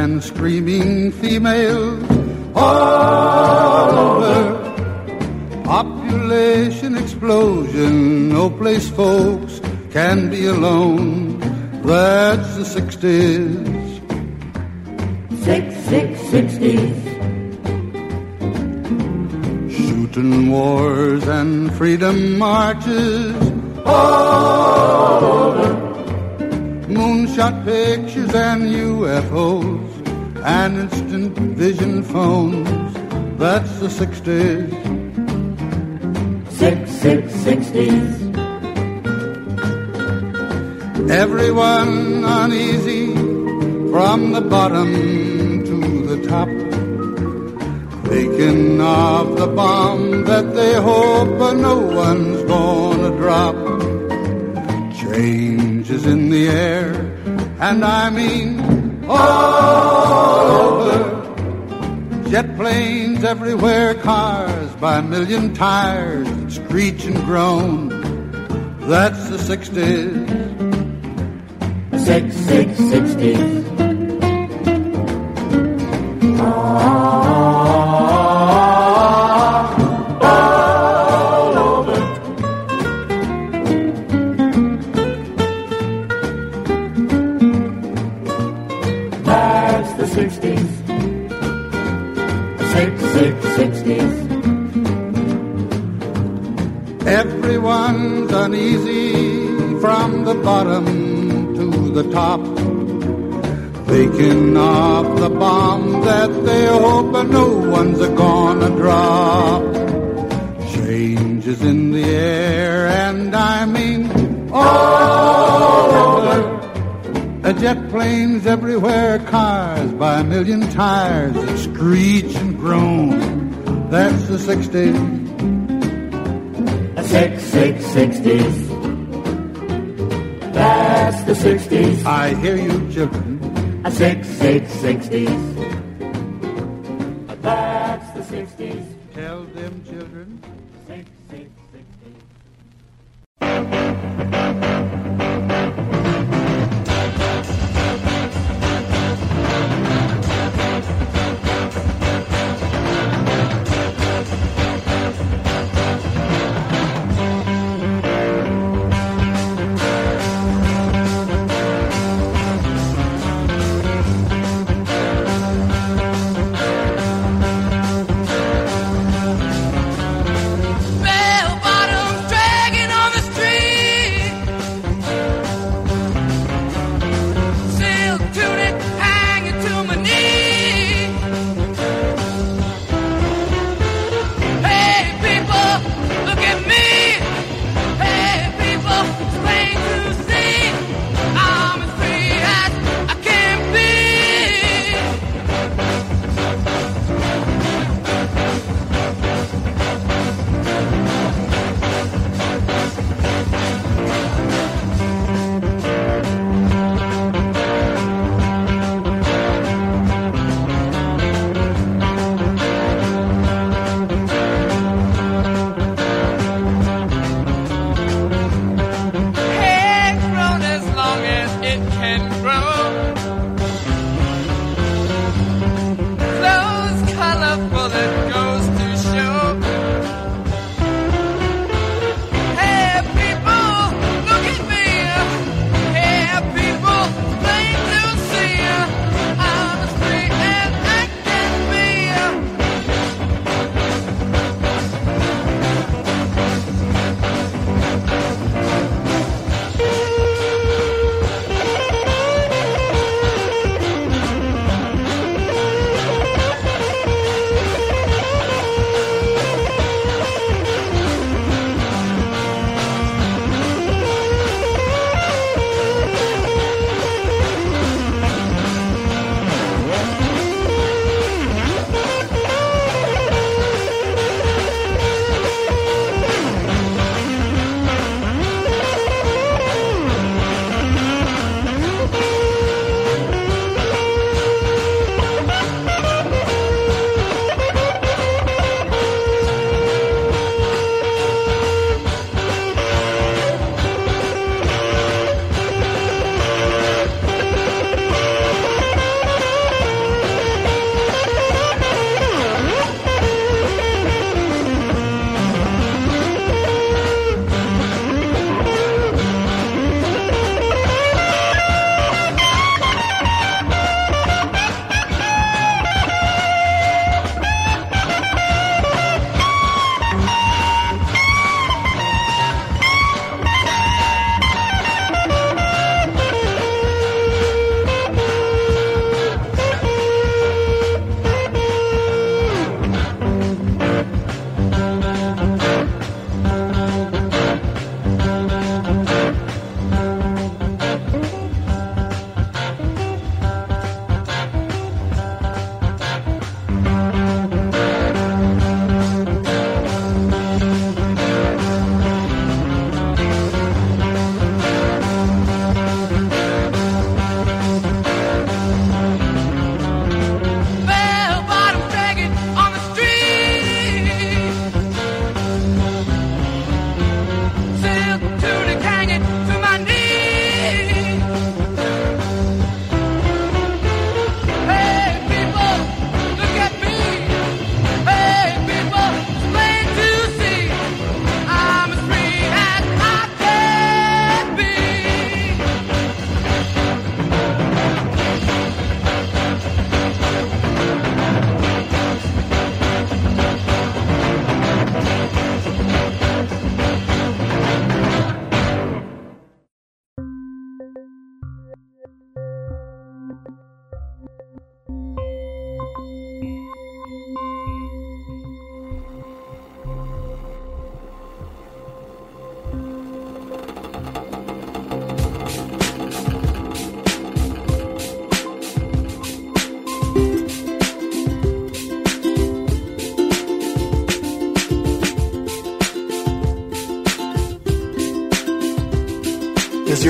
and screaming females all over. Population explosion, no place folks can be alone. That's the 60s. Six, six, 60s. Shooting wars and freedom marches all over moonshot pictures and UFOs and instant vision phones. That's the 60s. Six, six, 60s. Everyone uneasy from the bottom to the top. Thinking of the bomb that they hope no one's gonna drop. Change is in the air, and I mean, oh! planes everywhere, cars by a million tires screech and groan. That's the 60s. Six, six, 60s. One's a gonna drop. Change is in the air, and I mean all over. A jet planes everywhere, cars by a million tires that screech and groan. That's the 60s. Six, six, sixties. That's the sixties. I hear you, children. A Six, six, sixties.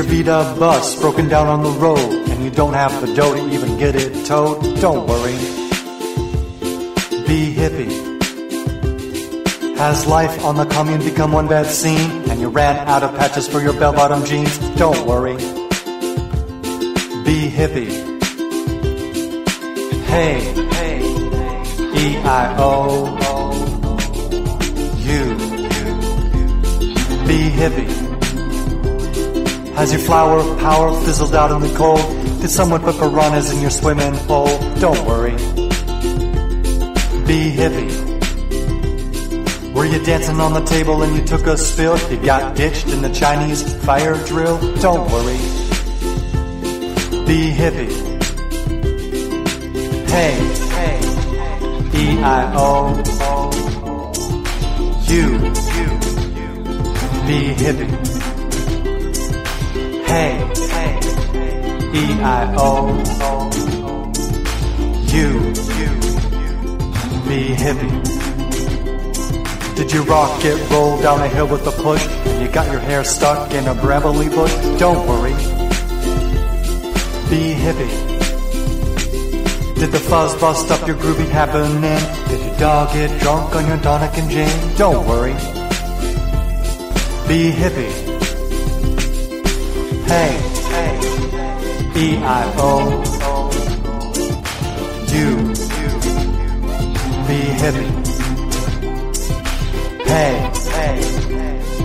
Your Vita bus broken down on the road and you don't have the dough to even get it towed? Don't worry. Be hippie. Has life on the commune become one bad scene and you ran out of patches for your bell bottom jeans? Don't worry. Be hippie. Hey, hey, E I O U. Be hippie. Has your flower of power fizzled out in the cold? Did someone put piranhas in your swimming hole? Don't worry. Be hippie. Were you dancing on the table and you took a spill? You got ditched in the Chinese fire drill? Don't worry. Be hippie. Hey, hey, E I O U. Be hippie. Hey, E I O U. Be hippie. Did you rock it, roll down a hill with a push, and you got your hair stuck in a brambly bush? Don't worry. Be hippie. Did the fuzz bust up your groovy happening? Did your dog get drunk on your tonic and gin? Don't worry. Be hippie. Hey, E I O U. Be hippie. Hey,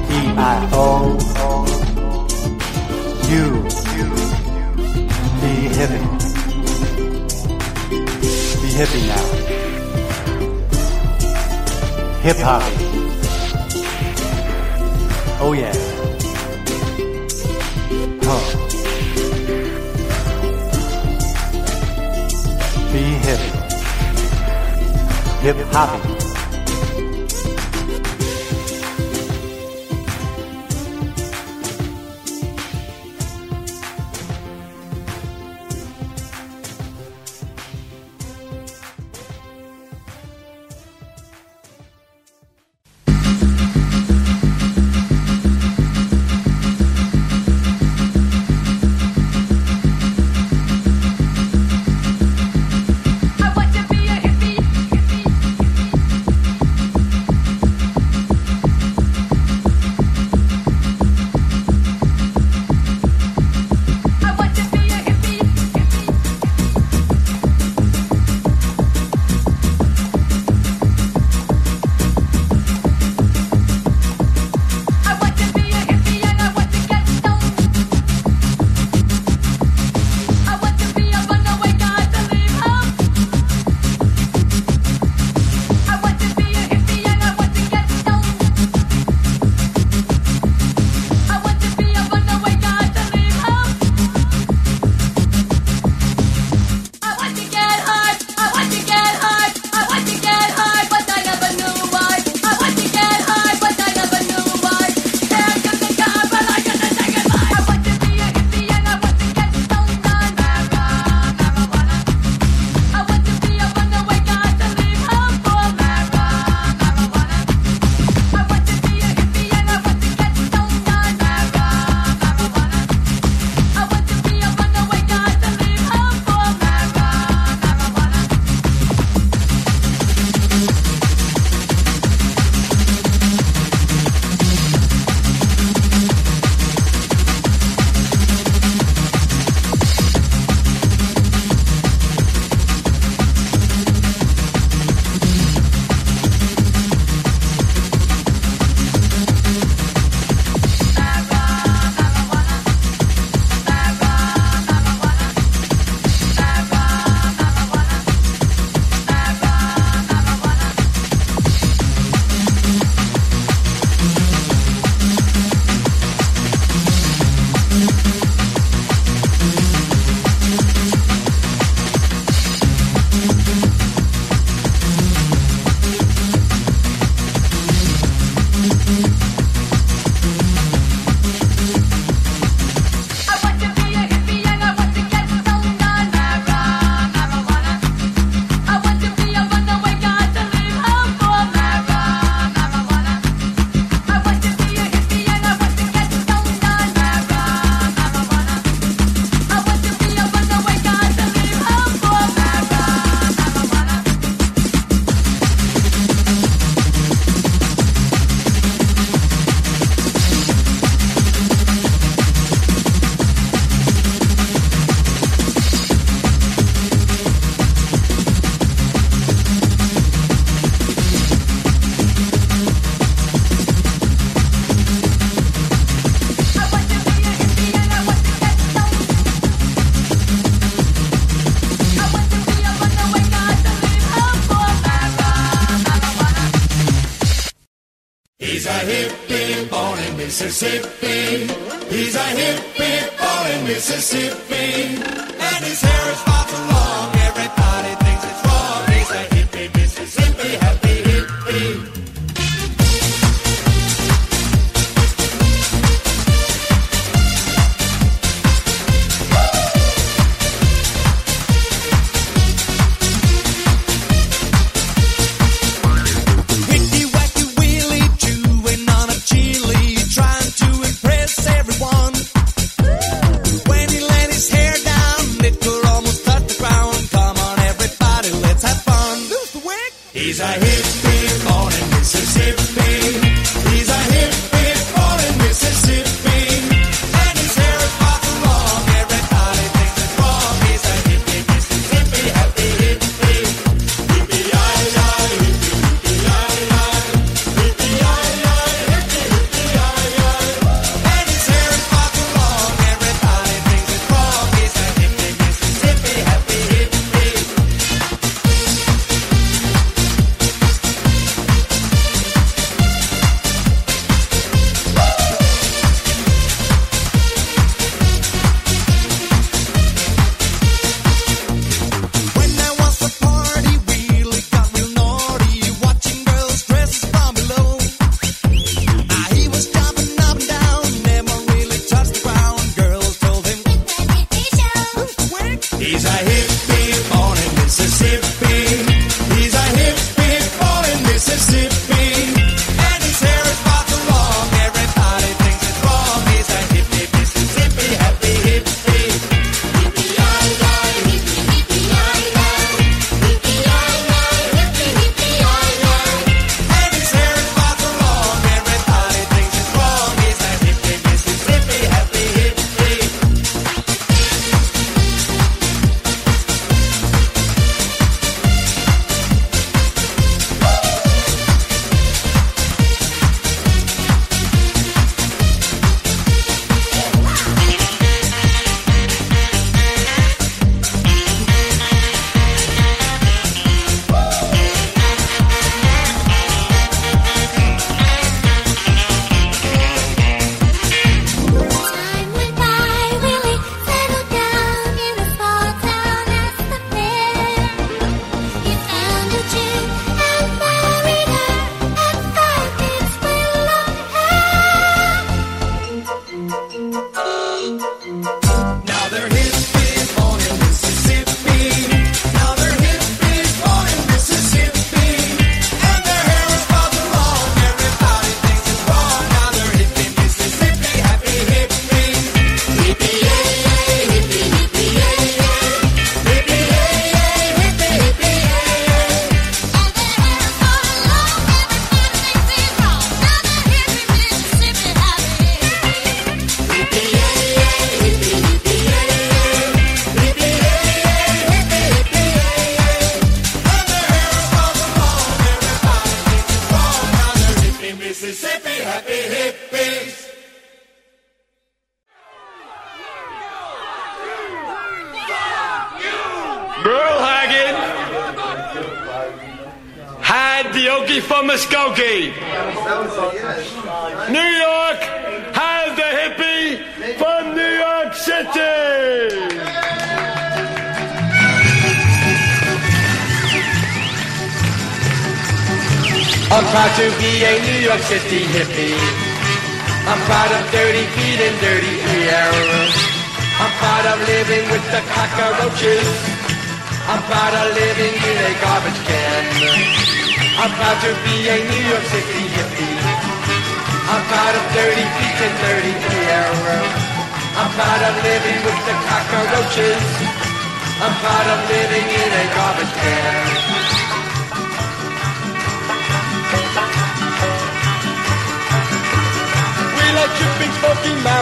E I O U. Be hippie. Be hippie now. Hip hop. Oh yeah. Huh. Be hippie. Hip hoppy.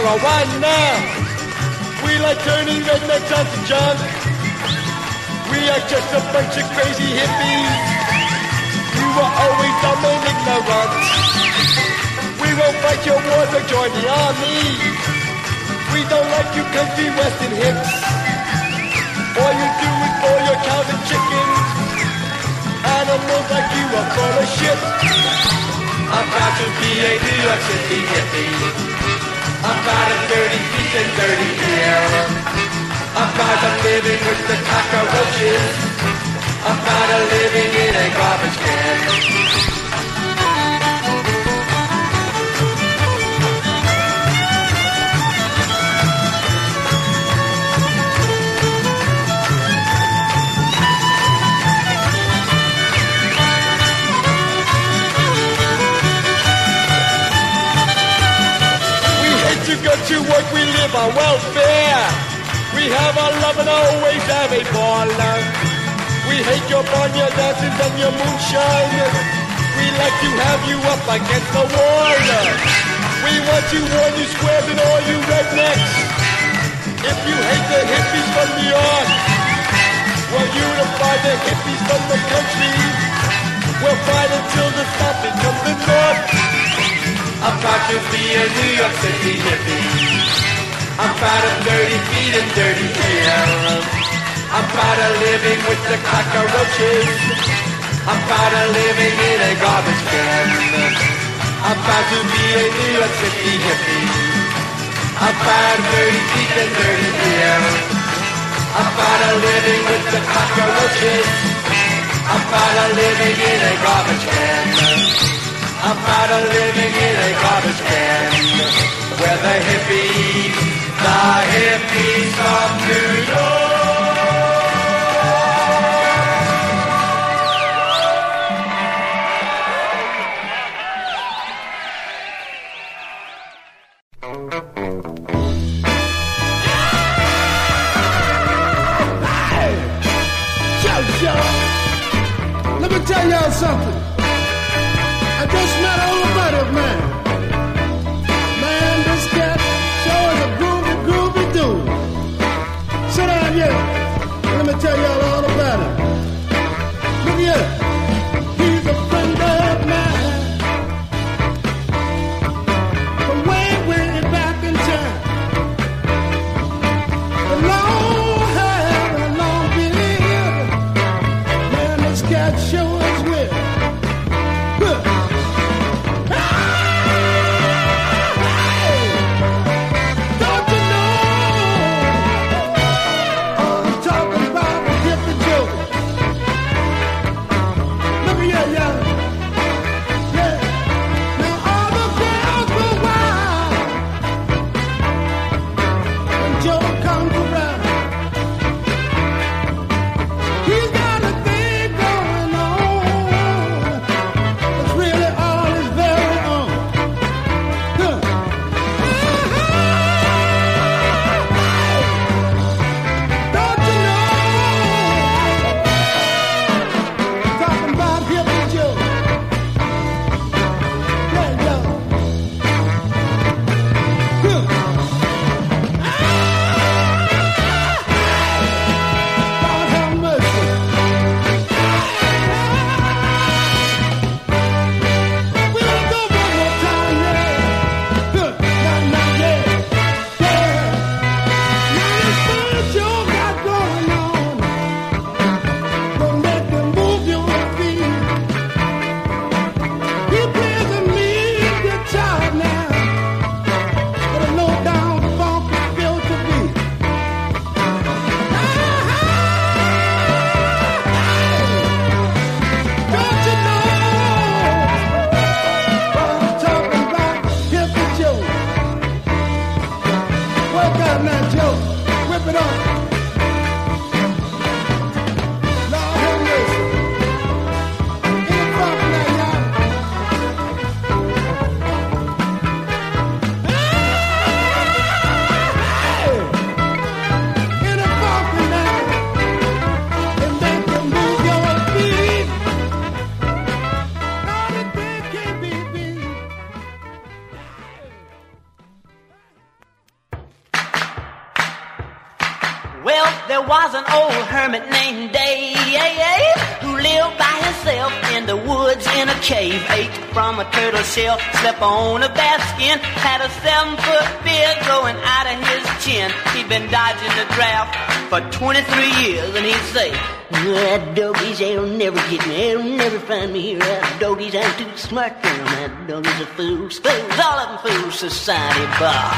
one now. We like turning rednecks onto junk. We are just a bunch of crazy hippies. We were always dumb and ignorant. We will fight your wars or join the army. We don't like you country western hips. All you do is boil your cows and chickens. Animals like you are full of shit. I'm proud to be a New York City hippie. I'm proud of dirty feet and dirty hair. I'm proud of living with the cockroaches. Proud of living in a garbage can. Go to work, we live on welfare. We have our love and always have a ball. We hate your barnyard dances and your moonshine. We like to have you up against the wall. We want you on you squares and all you rednecks. If you hate the hippies from New York, well unify the hippies from the country. We'll fight until the South becomes the North. I'm proud to be a New York City hippie. I'm proud of dirty feet and dirty hair. I'm proud of living with the cockroaches. I'm proud of living in a garbage can. I'm proud to be a New York City hippie. I'm proud of dirty feet and dirty hair. I'm proud of living with the cockroaches. I'm proud of living in a garbage can. I'm proud of living in a garbage can where the hippies, the hippies from New York. Shell, slept on a bear skin. Had a seven foot beard growing out of his chin. He'd been dodging the draft for 23 years, and he'd say, that doggies, they'll never get me. They'll never find me here. That doggies, I'm too smart for them. That doggies are fools. Fools, all of them fools. Society bar.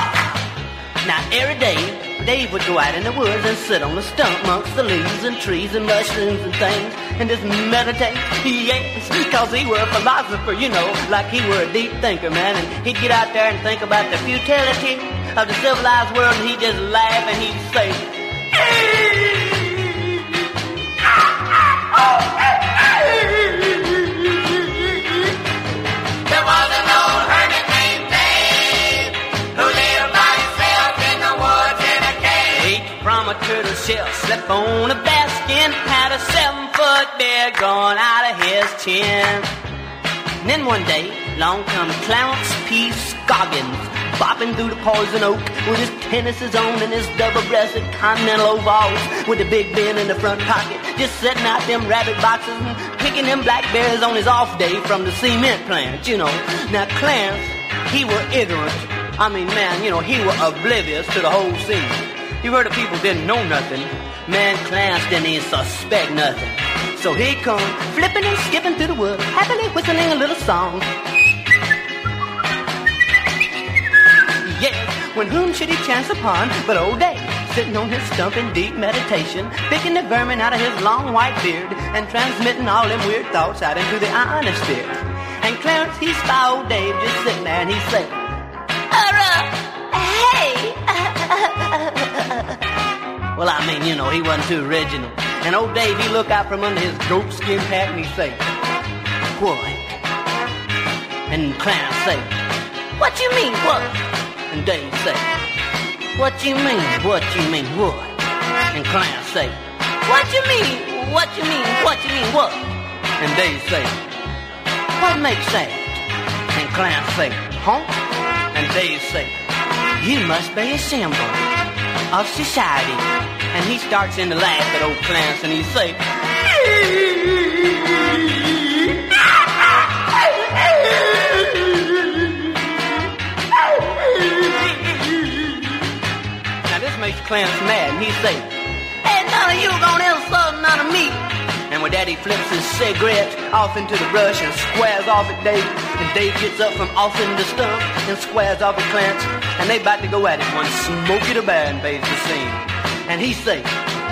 Now, every day, Dave would go out in the woods and sit on the stump amongst the leaves and trees and mushrooms and things and just meditate. Yes, because he were a philosopher, you know, like he were a deep thinker, man. And he'd get out there and think about the futility of the civilized world and he'd just laugh and he'd say, There was an old hermit named Dave who lived by himself in the woods in a cave. Ate from a turtle shell, slept on a had a seven foot beard growing out of his chin. And then one day, long come Clarence P. Scoggins, bopping through the poison oak with his tennises on and his double-breasted continental overalls with the big bin in the front pocket, just setting out them rabbit boxes and picking them blackberries on his off day from the cement plant, you know. Now Clarence, he were ignorant. I mean, man, you know, he were oblivious to the whole scene. You heard of people didn't know nothing. Man, Clarence didn't even suspect nothing. So he come flipping and skipping through the woods, happily whistling a little song. Yes, when whom should he chance upon but old Dave, sitting on his stump in deep meditation, picking the vermin out of his long white beard and transmitting all them weird thoughts out into the ionosphere. And Clarence, he saw old Dave just sitting there and he said, Well, I mean, you know, he wasn't too original. And old Dave, he looked out from under his goat skin hat and he say, What? And Clarence say, What you mean, what? And Dave say, What you mean, what you mean, what? And Clarence say, What you mean, what you mean, what you mean, what? And Dave say, What makes that? And Clarence say, Huh? And Dave say, You must be a symbol of society. And he starts in to laugh at old Clarence and he say, Now this makes Clarence mad and he say, Hey, none of you gonna insult none of me. And that he flips his cigarette off into the brush and squares off at Dave. And Dave gets up from off in the stump and squares off at Clarence. And they about to go at it when Smokey the Bear invades the scene. And he say,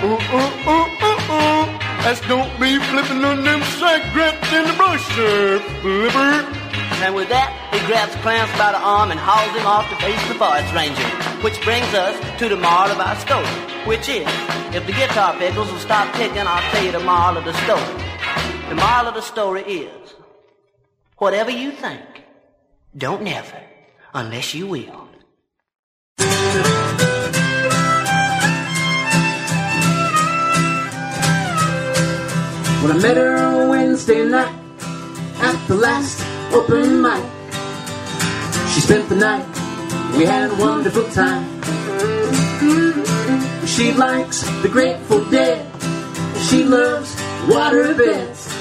Ooh, ooh, ooh, ooh, ooh. That's don't be flipping on them cigarettes in the brush, sir, flipper. And with that, he grabs Clarence by the arm and hauls him off to face the forest ranger. Which brings us to the moral of our story, which is, if the guitar pickles will stop picking, I'll tell you the moral of the story. The moral of the story is, whatever you think, don't never, unless you will. When I met her on Wednesday night at the last open mic, she spent the night. We had a wonderful time. She likes the Grateful Dead. She loves water beds.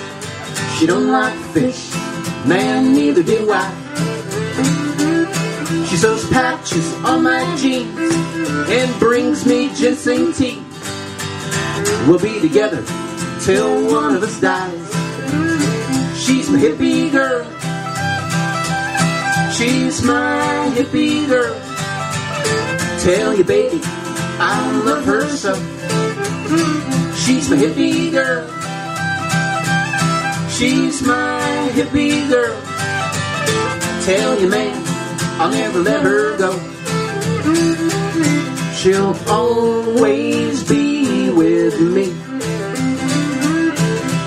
She don't like fish. Man, neither do I. She sews patches on my jeans and brings me ginseng tea. We'll be together till one of us dies. She's my hippie girl. She's my hippie girl. Tell you, baby, I love her so. She's my hippie girl. She's my hippie girl. Tell you, man, I'll never let her go. She'll always be with me.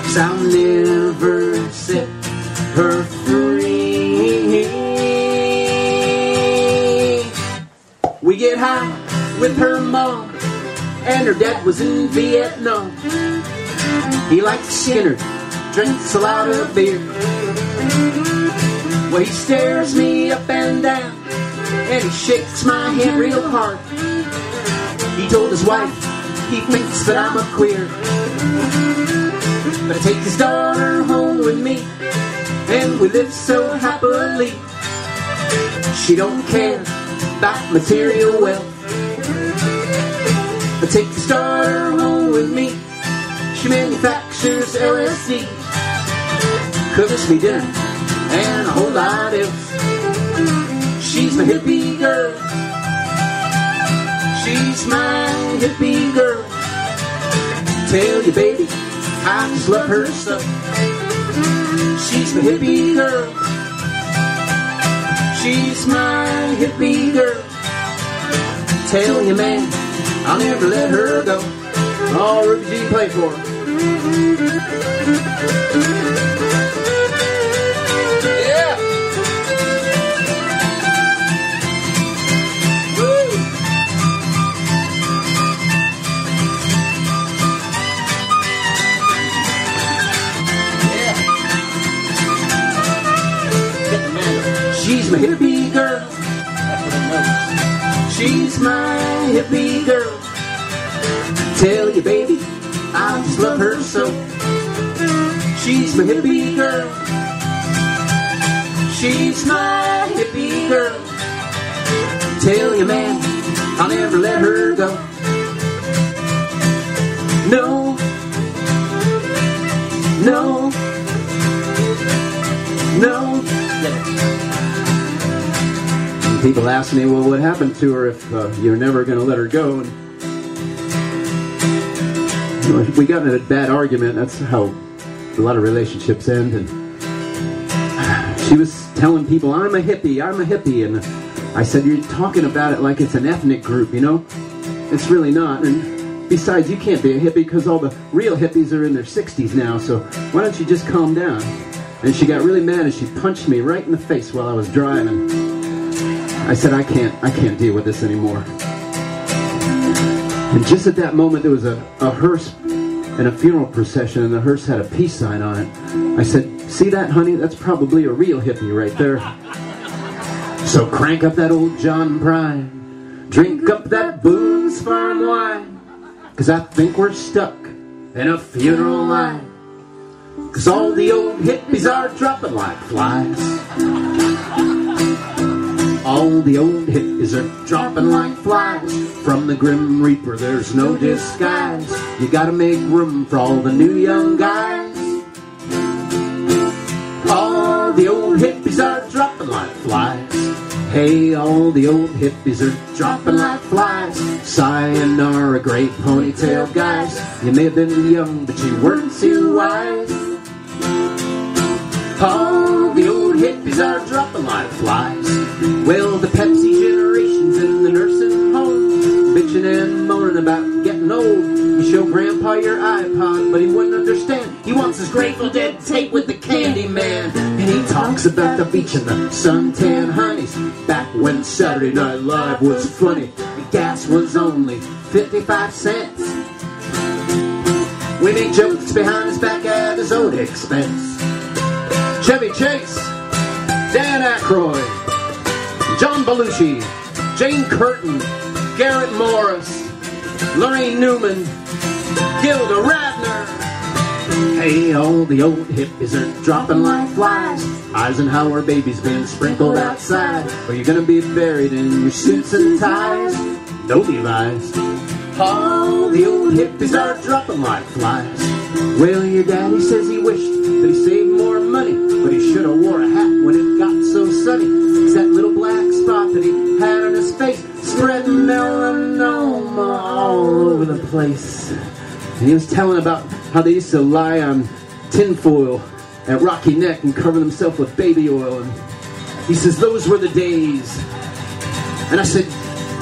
Cause I'll never set her free. We get high with her mom, and her dad was in Vietnam. He likes Skynyrd, drinks a lot of beer. Well, he stares me up and down, and he shakes my hand real hard. He told his wife he thinks that I'm a queer. But I take his daughter home with me, and we live so happily. She don't care about material wealth. But I take his daughter home with me. She manufactures LSD, cooks me dinner, and a whole lot else. She's my hippie girl. She's my hippie girl. Tell you, baby, I just love her so. She's my hippie girl. She's my hippie girl. Tell you, man, I'll never let her go. Oh, Ruby G, play for her. My hippie girl. She's my hippie girl. Tell you, baby, I just love her so. She's my hippie girl. She's my hippie girl. Tell you, man, I'll never let her go. No. No. No. People ask me, well, what happened to her if uh, you're never going to let her go? And, you know, we got in a bad argument. That's how a lot of relationships end. And she was telling people, I'm a hippie, I'm a hippie. And I said, You're talking about it like it's an ethnic group, you know? It's really not. And besides, you can't be a hippie because all the real hippies are in their 60s now. So why don't you just calm down? And she got really mad and she punched me right in the face while I was driving. I said, I can't, I can't deal with this anymore. And just at that moment, there was a, a hearse and a funeral procession, and the hearse had a peace sign on it. I said, See that, honey? That's probably a real hippie right there. So crank up that old John Prine, drink up that Boone's Farm wine, cause I think we're stuck in a funeral line. Cause all the old hippies are dropping like flies. All the old hippies are dropping like flies. From the Grim Reaper, there's no disguise. You gotta make room for all the new young guys. All the old hippies are dropping like flies. Hey, all the old hippies are dropping like flies. Sayonara, great ponytail guys. You may have been young, but you weren't too wise. All the old hippies are dropping like flies. Well, the Pepsi generation's in the nursing home, bitching and moaning about getting old. You show Grandpa your iPod, but he wouldn't understand. He wants his Grateful Dead tape with the Candy Man, and he talks about the beach and the suntan honeys. Back when Saturday Night Live was funny, the gas was only 55 cents. We make jokes behind his back at his own expense. Chevy Chase, Dan Aykroyd, John Belushi, Jane Curtin, Garrett Morris, Laraine Newman, Gilda Radner. Hey, all the old hippies are dropping like flies. Eisenhower baby's been sprinkled outside. Or you're gonna be buried in your suits and ties. No Levi's. All the old hippies are dropping like flies. Well, your daddy says he wished that he saved more money, but he should have wore a hat got so sunny. that little black spot that he had on his face spread melanoma all over the place. And he was telling about how they used to lie on tinfoil at Rocky Neck and cover themselves with baby oil. And he says those were the days. And I said,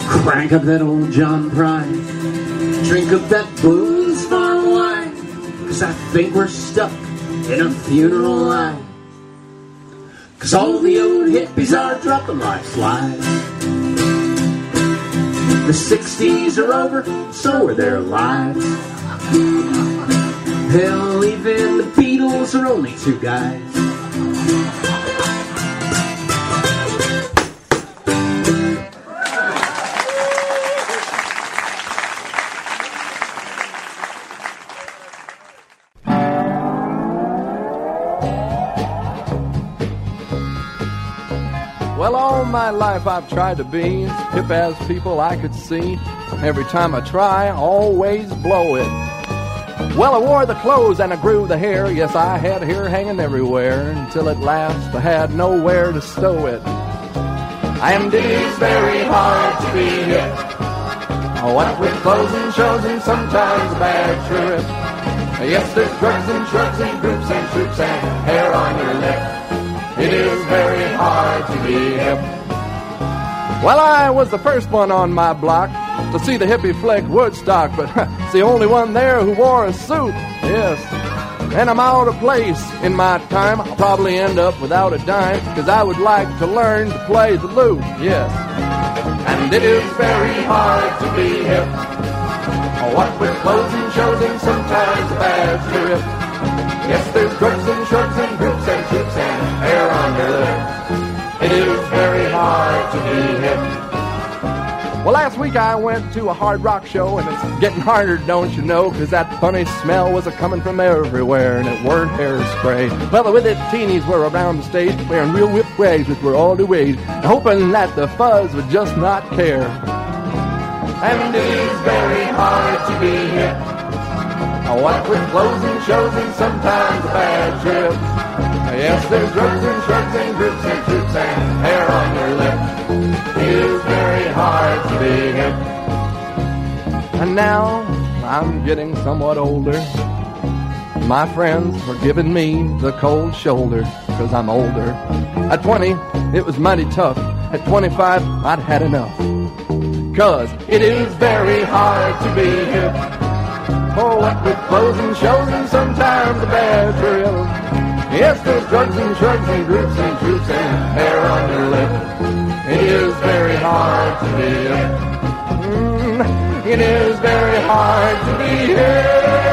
crank up that old John Prine. Drink up that Boone's Farm wine. Cause I think we're stuck in a funeral line. Cause all the old hippies are dropping like flies. The 60s are over, so are their lives. Hell, even the Beatles are only two guys. My life I've tried to be hip as people I could see. Every time I try, I always blow it. Well, I wore the clothes and I grew the hair. Yes, I had hair hanging everywhere until at last I had nowhere to stow it. And it is very hard to be hip. What with clothes and shows and sometimes a bad trip. Yes, there's drugs and shrugs and groups and troops and hair on your lip. It is very hard to be hip. Well, I was the first one on my block to see the hippie flick Woodstock, but it's the only one there who wore a suit. Yes. And I'm out of place in my time. I'll probably end up without a dime, because I would like to learn to play the lute. Yes. And it is very hard to be hip. What with clothes and shows and sometimes a bad trip. Yes, there's drugs and shrugs and groups and troops and hair on your lip. Is very hard to be hip. Well, last week I went to a hard rock show, and it's getting harder, don't you know? 'cause that funny smell was a coming from everywhere, and it weren't hairspray. Well, with it, teenies were around the stage, wearing real whip wags, which were all the ways, hoping that the fuzz would just not care. And it is very hard to be hip. What with clothes and shows and sometimes a bad trip. Yes, there's drugs and shrugs and groups and troops and hair on your lip. It is very hard to be hip. And now I'm getting somewhat older. My friends are giving me the cold shoulder because I'm older. At 20, it was mighty tough. At 25, I'd had enough. Cause it is very hard to be hip. Oh, what with and shows and sometimes a bad thrill. Yes, there's drugs and shrugs and groups and troops and hair on your lip. It is very hard to be hip. Mm, it is very hard to be hip.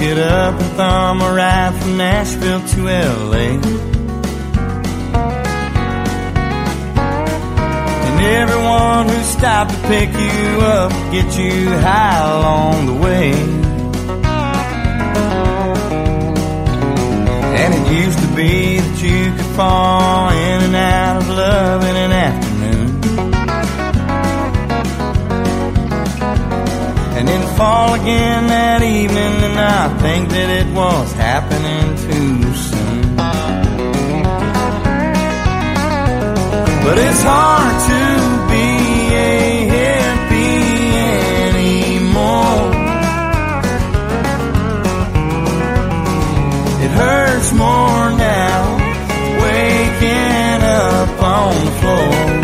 You could up and thumb a ride from Nashville to LA. And everyone who stopped to pick you up get you high along the way. And it used to be that you could fall in and out of love in an afternoon. Fall again that evening, and I think that it was happening too soon. But it's hard to be a hippie anymore. It hurts more now, waking up on the floor.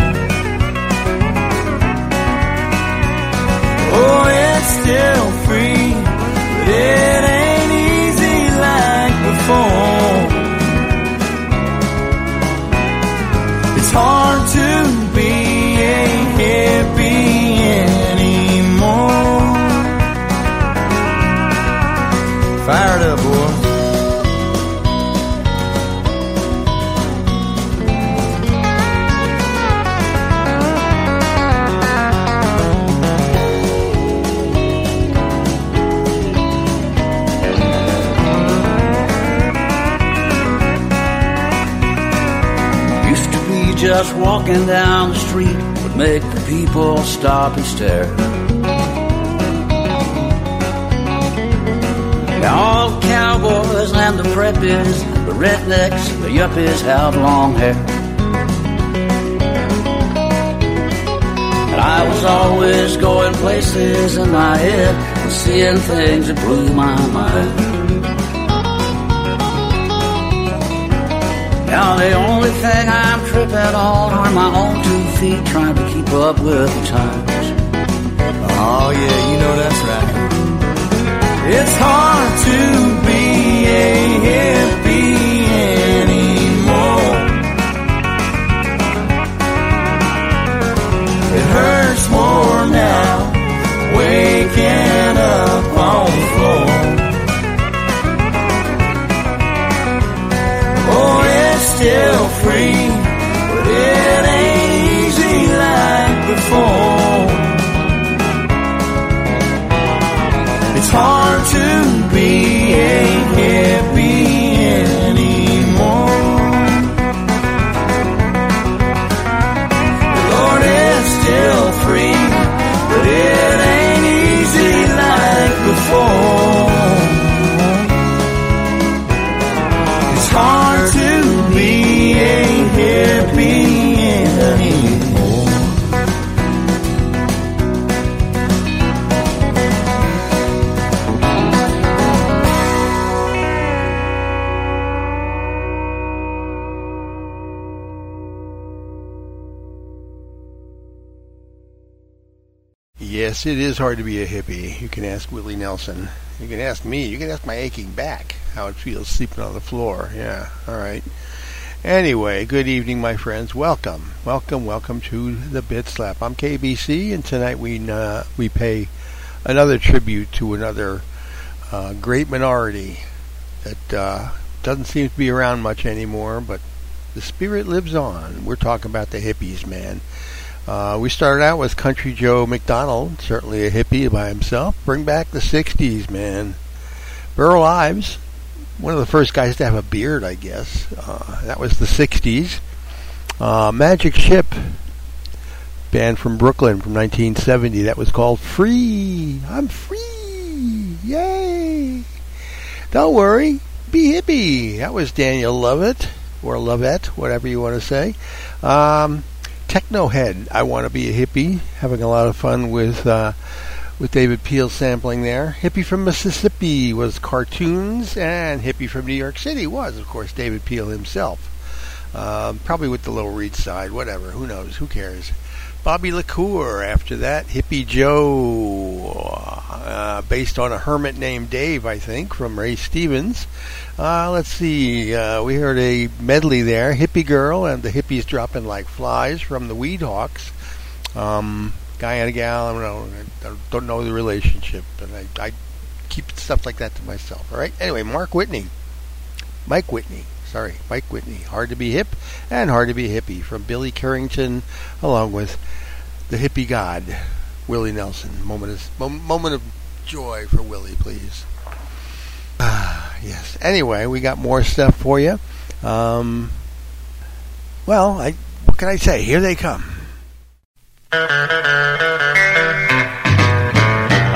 Just walking down the street would make the people stop and stare. Now all cowboys and the preppies, the rednecks, the yuppies have long hair. And I was always going places in my head and seeing things that blew my mind. Now the only thing I'm tripping on are my own two feet trying to keep up with the times. Oh, yeah, you know that's right. It's hard to be a hippie anymore. It hurts more now, waking up on the floor. Oh, it's still free, change. It is hard to be a hippie. You can ask Willie Nelson. You can ask me. You can ask my aching back how it feels sleeping on the floor. Yeah, all right. Anyway, good evening, my friends. Welcome, welcome, welcome to the Bit Slap. I'm KBC, and tonight we uh, we pay another tribute to another uh, great minority that uh, doesn't seem to be around much anymore, but the spirit lives on. We're talking about the hippies, man. Uh, we started out with Country Joe McDonald, certainly a hippie by himself. Bring back the 60s, man. Burl Ives, one of the first guys to have a beard, I guess. Uh, that was the 60s. Uh, Majic Ship, band from Brooklyn from 1970. That was called Free. I'm free. Yay. Don't worry. Be hippie. That was Daniel Lovert, or Lovett, whatever you want to say. Um, Technohead. I want to be a hippie. Having a lot of fun with uh, with David Peel sampling there. Hippie from Mississippi was cartoons, and hippie from New York City was, of course, David Peel himself. Um, probably with the Lower East Side, whatever. Who knows? Who cares? Bobby LaCour. After that, Hippie Joe, uh, based on a hermit named Dave, I think, from Ray Stevens. Uh, let's see. Uh, we heard a medley there. Hippie Girl and the Hippies Dropping Like Flies from the Weedhawks. Um, guy and a gal. I don't know. I don't know the relationship, but I, I keep stuff like that to myself. All right. Anyway, Mark Whitney, Mike Whitney. Sorry, Mike Whitney. Hard to be hip and hard to be hippie from Billy Currington, along with the hippie god Willie Nelson. Moment of moment of joy for Willie, please. Ah, yes. Anyway, we got more stuff for you. Um, well, I what can I say? Here they come.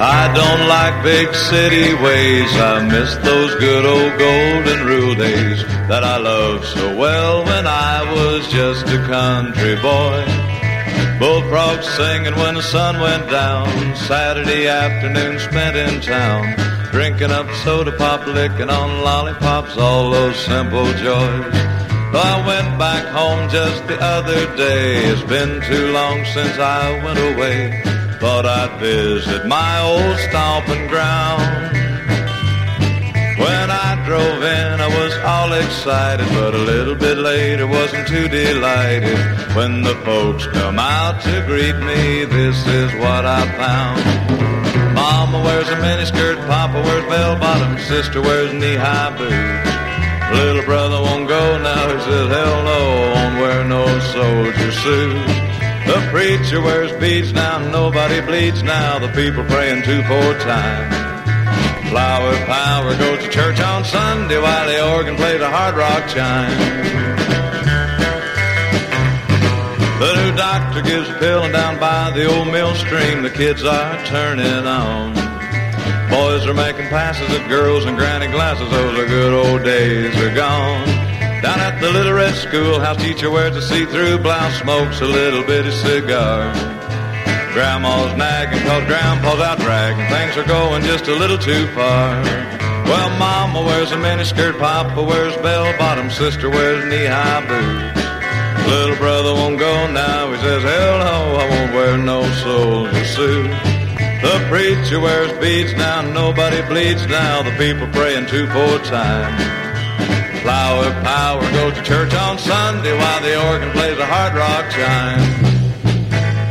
I don't like big city ways. I miss those good old golden rule days that I loved so well when I was just a country boy. Bullfrogs singing when the sun went down. Saturday afternoon spent in town. Drinking up soda pop, licking on lollipops, all those simple joys. Though I went back home just the other day. It's been too long since I went away. Thought I'd visit my old stomping ground. When I drove in, I was all excited, but a little bit later wasn't too delighted. When the folks come out to greet me, this is what I found. Mama wears a miniskirt, Papa wears bell-bottoms, sister wears knee-high boots. Little brother won't go now, he says, hell no, won't wear no soldier suit. The preacher wears beads now, nobody bleeds now, the people praying two, four times. Flower power goes to church on Sunday while the organ plays a hard rock chime. The new doctor gives a pill and down by the old mill stream the kids are turning on. Boys are making passes at girls in granny glasses, those are good old days are gone. Down at the little red schoolhouse, teacher wears a see-through blouse, smokes a little bitty cigar. Grandma's nagging cause grandpa's out dragging, things are going just a little too far. Well, mama wears a miniskirt, papa wears bell-bottom, sister wears knee-high boots. Little brother won't go now, he says, hell no, I won't wear no soldier suit. The preacher wears beads now, nobody bleeds now, the people praying two, four times. Flower power goes to church on Sunday while the organ plays a hard rock chime.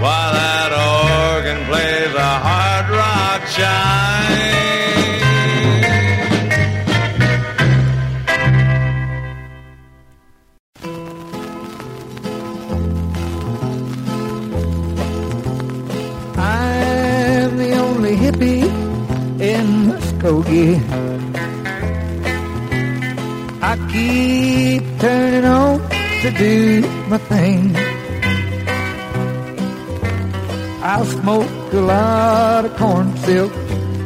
While that organ plays a hard rock chime. I'm the only hippie in Muskogee. I keep turning on to do my thing. I'll smoke a lot of corn silk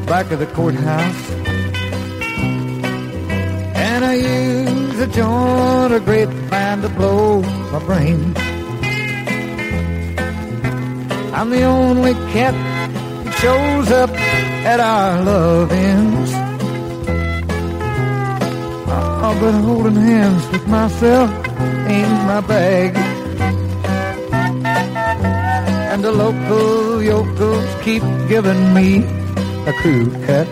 back of the courthouse. And I use a joint or grapevine to blow my brains. I'm the only cat that shows up at our love-ins. Oh, but holding hands with myself ain't my bag. And the local yokels keep giving me a crew cut.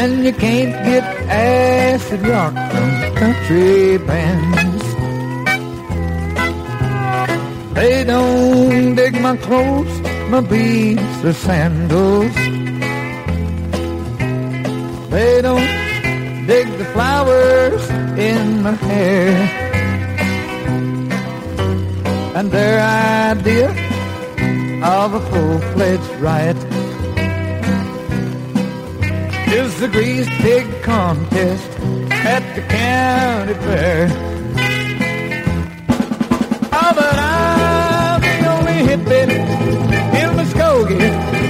And you can't get acid rock from country bands. They don't dig my clothes, my beads or sandals. They don't dig the flowers in my hair. And their idea of a full-fledged riot is the greased pig contest at the county fair. Oh, but I'm the only hippie in Muskogee.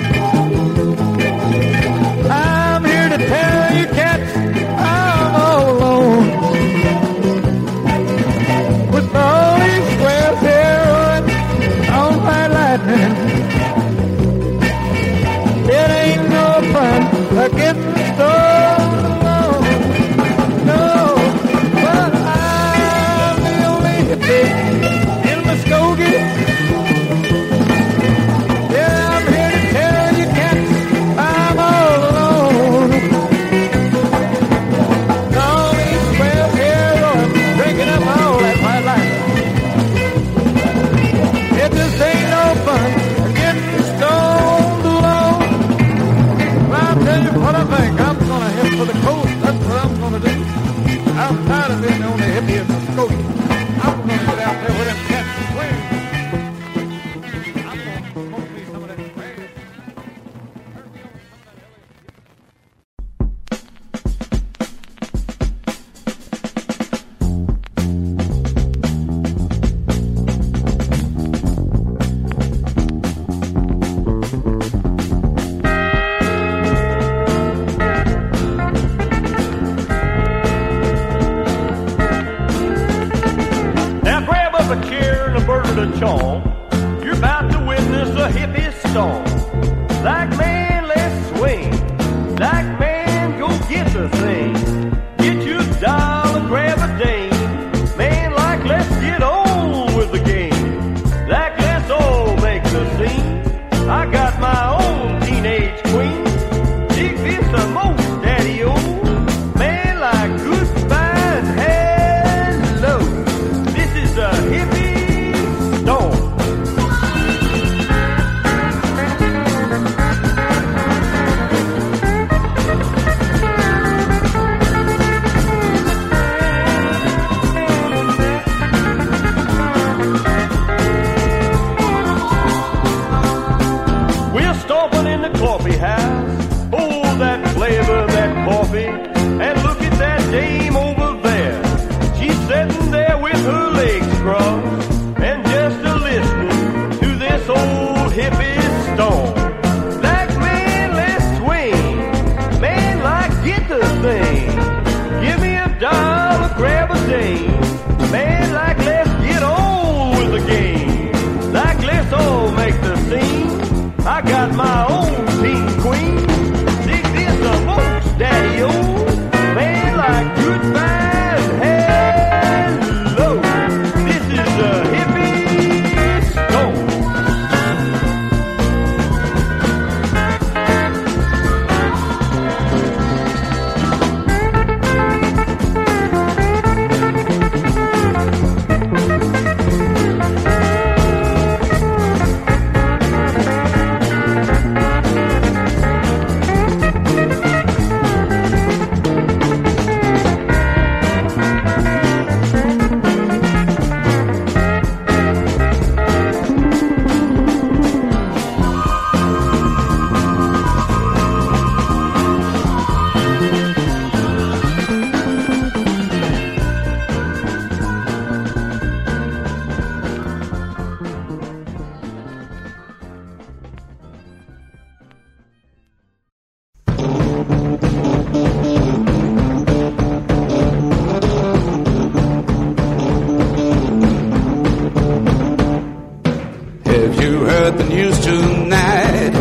heard the news tonight.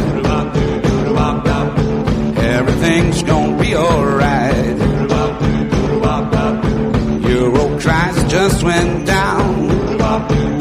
Everything's gonna be alright. Euro just went down.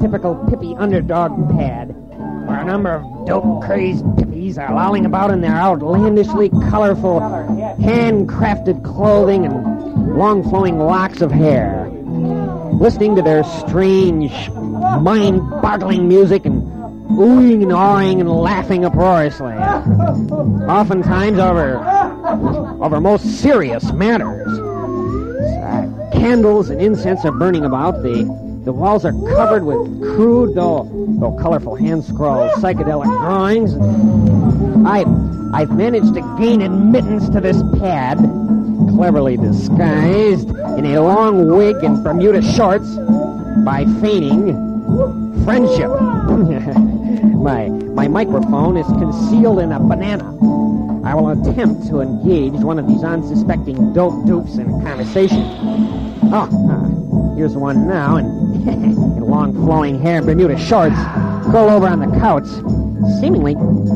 Typical pippy underdog pad, where a number of dope-crazed Pippies are lolling about in their outlandishly colorful, handcrafted clothing and long-flowing locks of hair, listening to their strange, mind-boggling music and oohing and awing and laughing uproariously, oftentimes over over most serious matters. Uh, candles and incense are burning about. The the walls are covered with crude, though though colorful hand scrawled psychedelic drawings. I I've managed to gain admittance to this pad, cleverly disguised in a long wig and Bermuda shorts, by feigning friendship. my my microphone is concealed in a banana. I will attempt to engage one of these unsuspecting dope dupes in conversation. Oh, uh, here's one now, in, long flowing hair and Bermuda shorts, curled over on the couch, seemingly,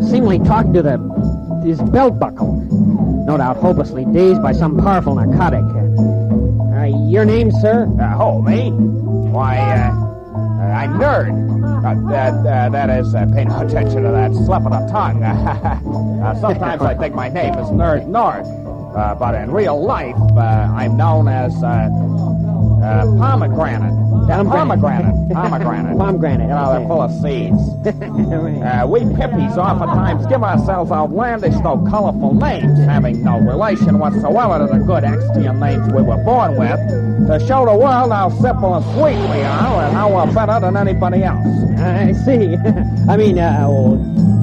seemingly talking to the his belt buckle. No doubt hopelessly dazed by some powerful narcotic. Uh, your name, sir? Uh, oh, me? Why, uh, uh, I'm Nerd. Uh, that, uh, that is, uh, pay no attention to that slip of the tongue. uh, sometimes I think my name is Nerd North, uh, but in real life, I'm known as uh, Pomegranate. Pomegranate. Pomegranate. Pomegranate. You know, they're full of seeds. Uh, we Pippies oftentimes give ourselves outlandish, though colorful names, having no relation whatsoever to the good Extian names we were born with, to show the world how simple and sweet we are and how we're better than anybody else. I see. I mean, uh, well,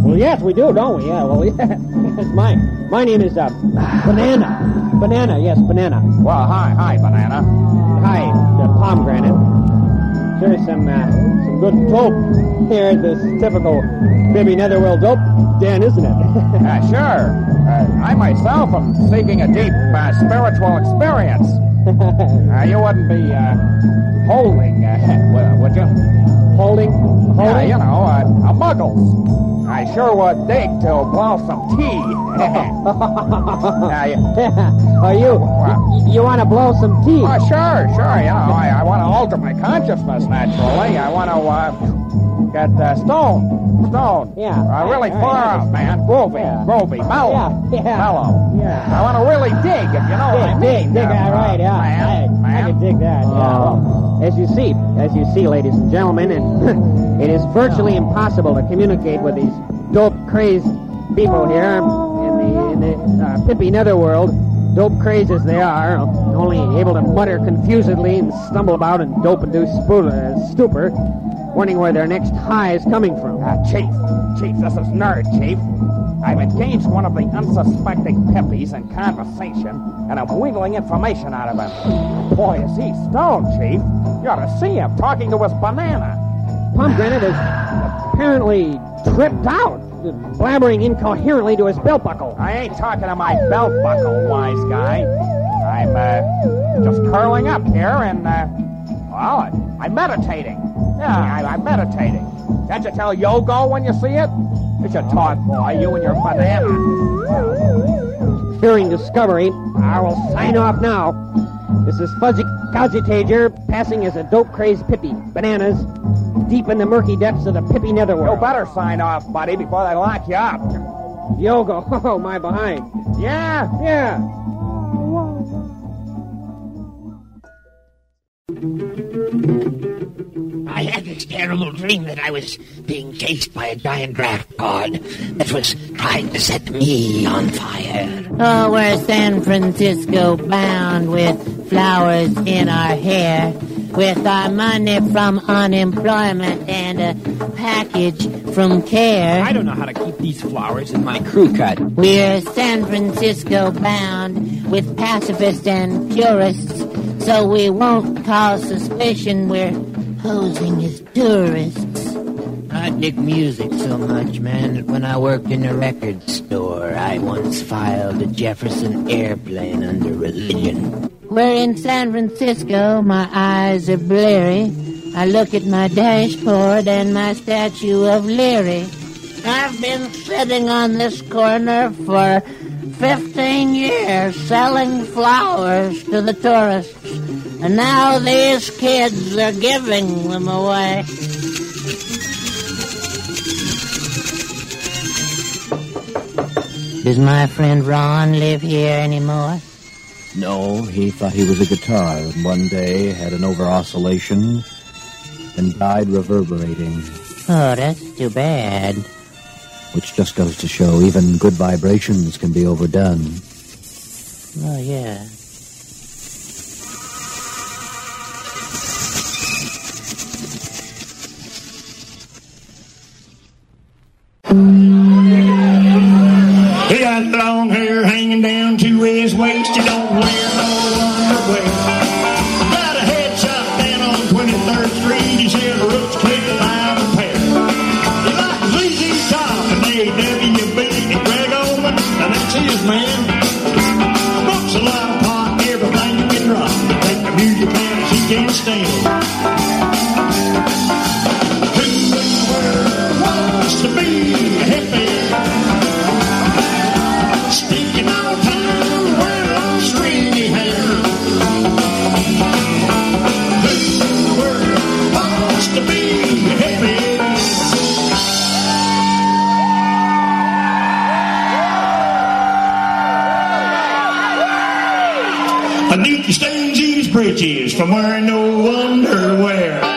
well, yes, we do, don't we? Yeah, well, yeah. It's mine. My name is uh, Banana. Banana, yes, Banana. Well, hi, hi, Banana. Hi, uh, Pomegranate. There's some uh, some good dope here. This typical Bibby Netherworld dope, Dan, isn't it? uh, sure. Uh, I myself am seeking a deep uh, spiritual experience. Uh, you wouldn't be uh, holding, uh, would- you? Holding? Yeah, you know, uh, a muggles. I sure would dig to blow some tea. Now, you, Are you? y- You want to blow some tea? Oh, sure, sure. You know, I, I want to alter my consciousness naturally. I want to get uh, stone, stone. Yeah. Uh, really All right, far right. out, man. Groovy, groovy, mellow, Yeah, yeah. mellow. Yeah. I want to really dig, if you know what I Dig, mean. dig, dig, uh, all right, yeah. man, I, I can dig that, yeah. Well, as you see, as you see, ladies and gentlemen, it, it is virtually impossible to communicate with these dope crazed people here in the, in the uh, Pippi netherworld. Dope crazed as they are, only able to mutter confusedly and stumble about in dope-induced uh, stupor, wondering where their next high is coming from. Uh, Chief, Chief, this is Nerd, Chief. I've engaged one of the unsuspecting Pippies in conversation, and I'm wheedling information out of him. Boy, is he stoned, Chief. You ought to see him talking to his banana. Pomegranate is apparently tripped out, blabbering incoherently to his belt buckle. I ain't talking to my belt buckle, wise guy. I'm uh, just curling up here and, uh, well, I'm meditating. Yeah, I, I'm meditating. Can't you tell Yogo when you see it? It's should talk, boy, you and your banana. Fearing discovery, I will sign off now. This is Fuzzy Cogitator passing as a dope crazed Pippi. Bananas, deep in the murky depths of the Pippi You netherworld. better sign off, buddy, before they lock you up. Yogo, oh, my behind. Yeah? Yeah. Had this terrible dream that I was being chased by a giant draft god that was trying to set me on fire. Oh, we're San Francisco bound with flowers in our hair, with our money from unemployment and a package from care. I don't know how to keep these flowers in my crew cut. We're San Francisco bound with pacifists and purists, so we won't cause suspicion we're posing as tourists. I dig music so much, man, that when I worked in a record store, I once filed a Jefferson airplane under religion. We're in San Francisco, my eyes are bleary. I look at my dashboard and my statue of Leary. I've been sitting on this corner for 15 years selling flowers to the tourists. And now these kids are giving them away. Does my friend Ron live here anymore? No, he thought he was a guitar, and one day had an over oscillation and died reverberating, Oh, that's too bad. which just goes to show even good vibrations can be overdone. Oh, yeah. From wearing no underwear.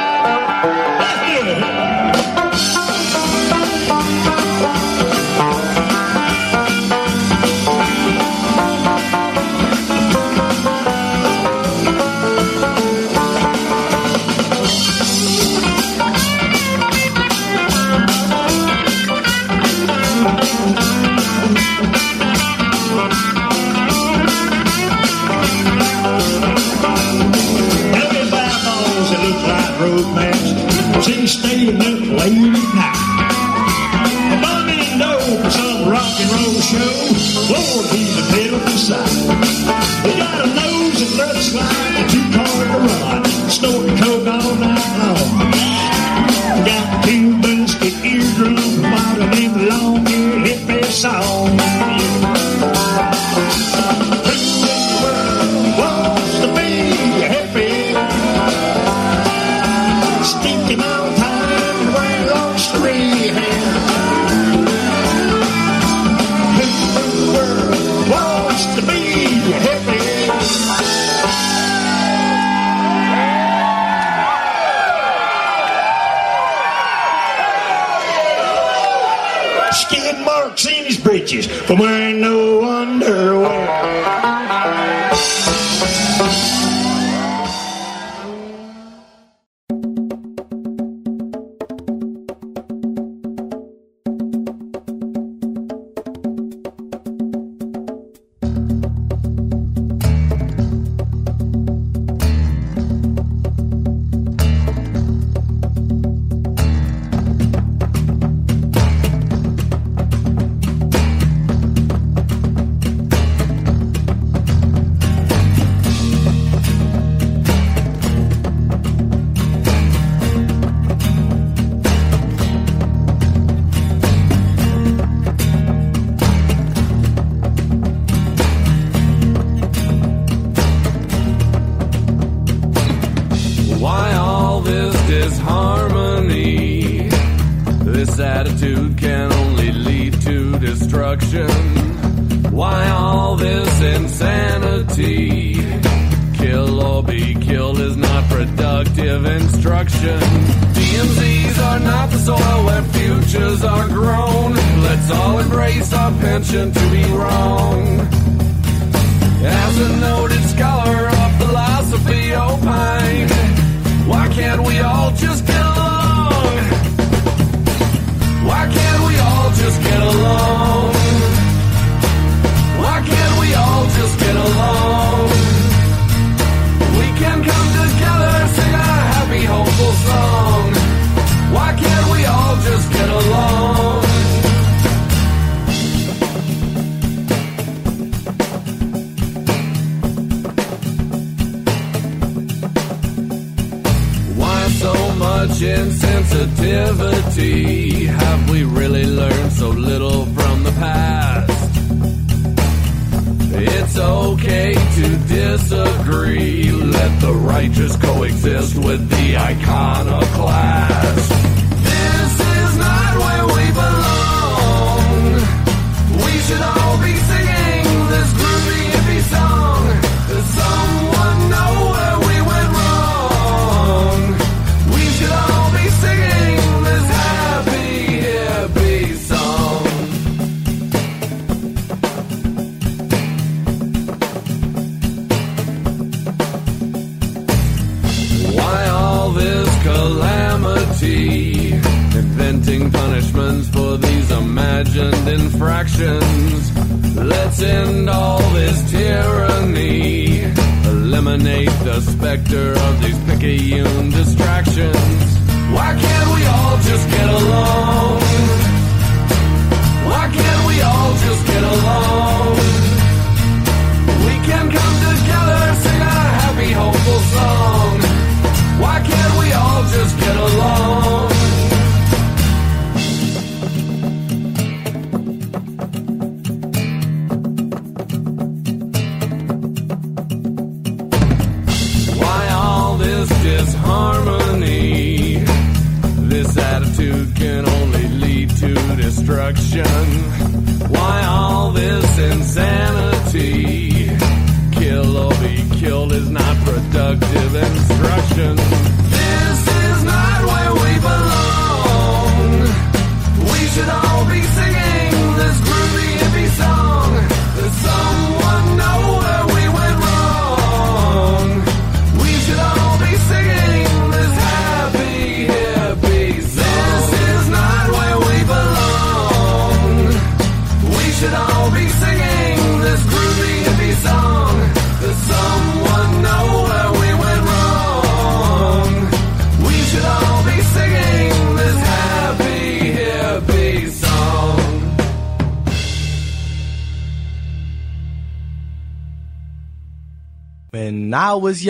The righteous coexist with the iconoclast.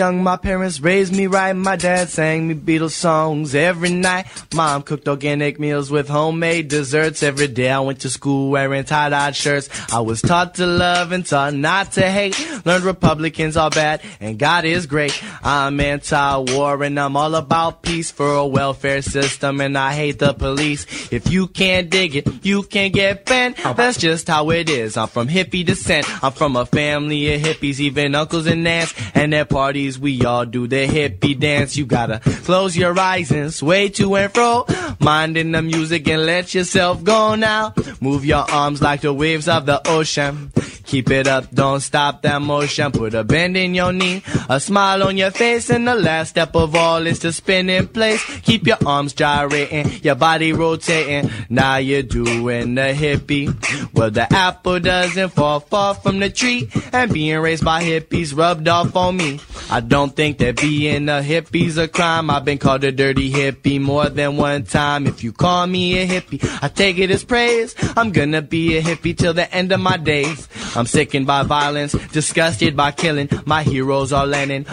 Young, my parents raised me right. My dad sang me Beatles songs every night. Mom cooked organic meals with homemade desserts every day. I went to school wearing tie-dyed shirts. I was taught to love and taught not to hate. Learned Republicans are bad and God is great. I'm anti-war and I'm all about peace for a welfare system and I hate the police. If you can't dig it, you can't get bent. That's just how it is. I'm from hippie descent. I'm from a family of hippies, even uncles and aunts. And at parties, we all do the hippie dance. You gotta close your eyes and sway to and fro. Minding the music and let yourself go now. Move your arms like the waves of the ocean. Keep it up, don't stop that motion. Put a bend in your knee, a smile on your face, and the last step of all is to spin in place. Keep your arms gyrating, your body rotating. Now you're doing the hippie. Well, the apple doesn't fall far from the tree, and being raised by hippies rubbed off on me. I don't think that being a hippie's a crime. I've been called a dirty hippie more than one time. If you call me a hippie, I take it as praise. I'm gonna be a hippie till the end of my days. I'm sickened by violence, disgusted by killing. My heroes are Lennon,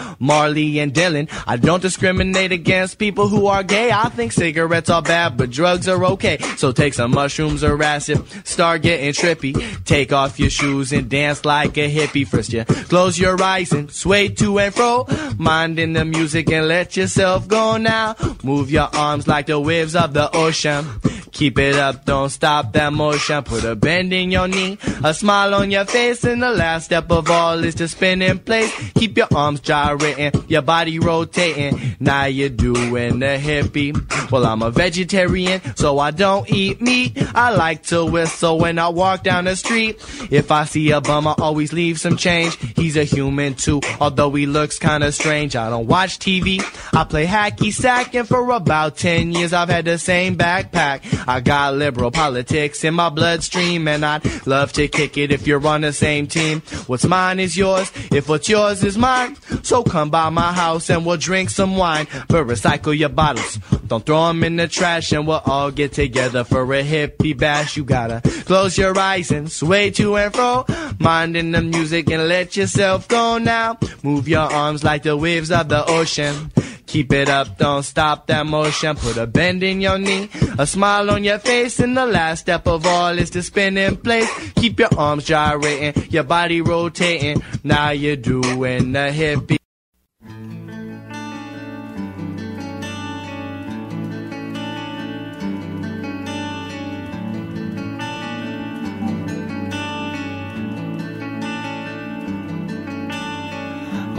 Marley, and Dylan. I don't discriminate against people who are gay. I think cigarettes are bad, but drugs are okay. So take some mushrooms or acid, start getting trippy. Take off your shoes and dance like a hippie. First you close your eyes and sway to and fro. Minding the music and let yourself go now. Move your arms like the waves of the ocean. Keep it up, don't stop that motion. Put a bend in your knee, a smile on your face, and the last step of all is to spin in place. Keep your arms gyrating, your body rotating. Now you're doing the hippie. Well, I'm a vegetarian, so I don't eat meat. I like to whistle when I walk down the street. If I see a bum, I always leave some change. He's a human too, although he looks kinda strange. I don't watch TV, I play hacky sack, and for about 10 years I've had the same backpack. I got liberal politics in my bloodstream, and I'd love to kick it if you're on the same team. What's mine is yours, if what's yours is mine. So come by my house and we'll drink some wine, but recycle your bottles. Don't throw them in the trash, and we'll all get together for a hippie bash. You gotta close your eyes and sway to and fro, minding the music and let yourself go now. Move your arms like the waves of the ocean. Keep it up, don't stop that motion. Put a bend in your knee, a smile on your face, and the last step of all is to spin in place. Keep your arms gyrating, your body rotating. Now you're doing the hippie.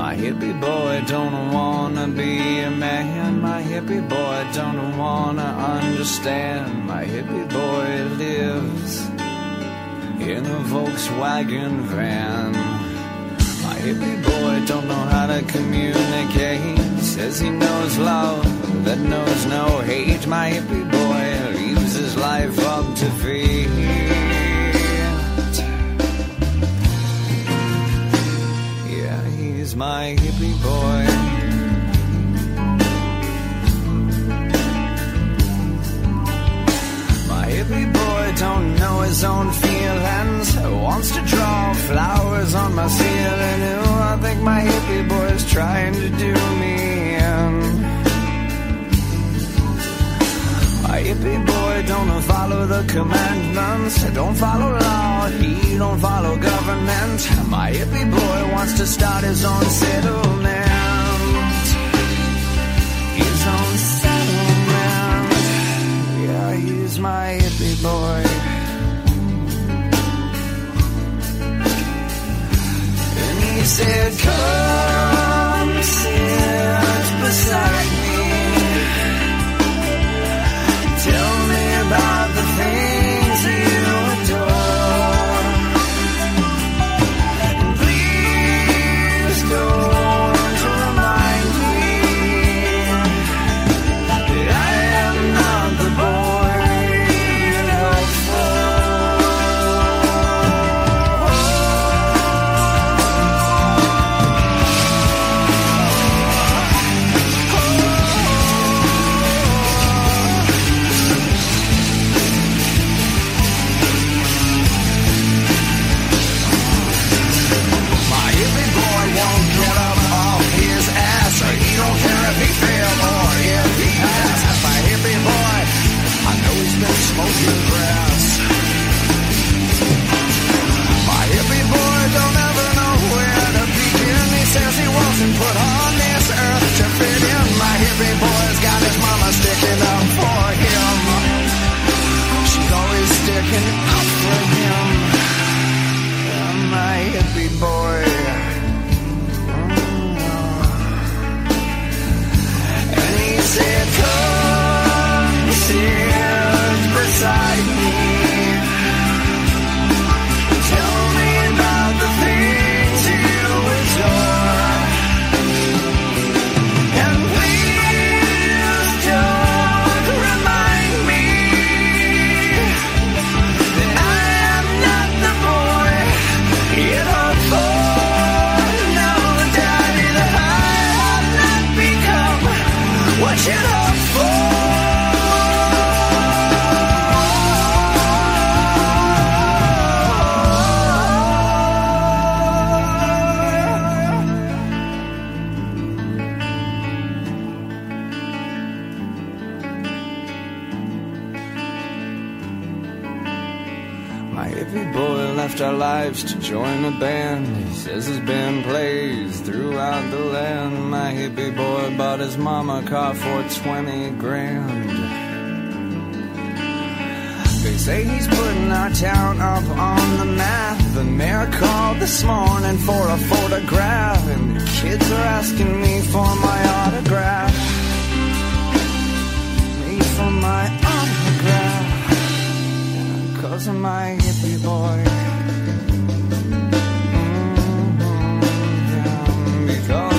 My hippie boy don't wanna be a man. My hippie boy don't wanna understand. My hippie boy lives in a Volkswagen van. My hippie boy don't know how to communicate. Says he knows love that knows no hate. My hippie boy leaves his life up to fate. Throughout the land. My hippie boy bought his mama car for 20 grand. They say he's putting our town up on the map. The mayor called this morning for a photograph, and the kids are asking me for my autograph. Me for my autograph. Cause of my hippie boy.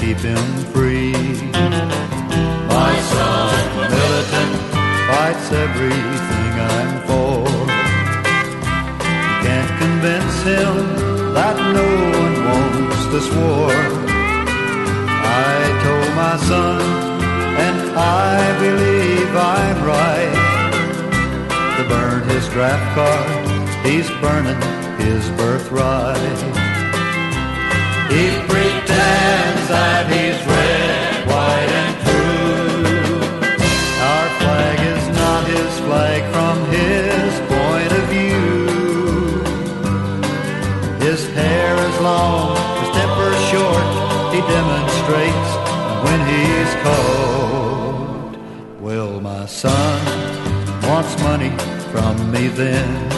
keep him free. My son, the militant, fights everything I'm for. You can't convince him that no one wants this war. I told my son, and I believe I'm right, to burn his draft card. He's burning his birthright. He pretends that he's red, white, and true. Our flag is not his flag from his point of view. His hair is long, his temper short. He demonstrates when he's caught. Well, my son wants money from me then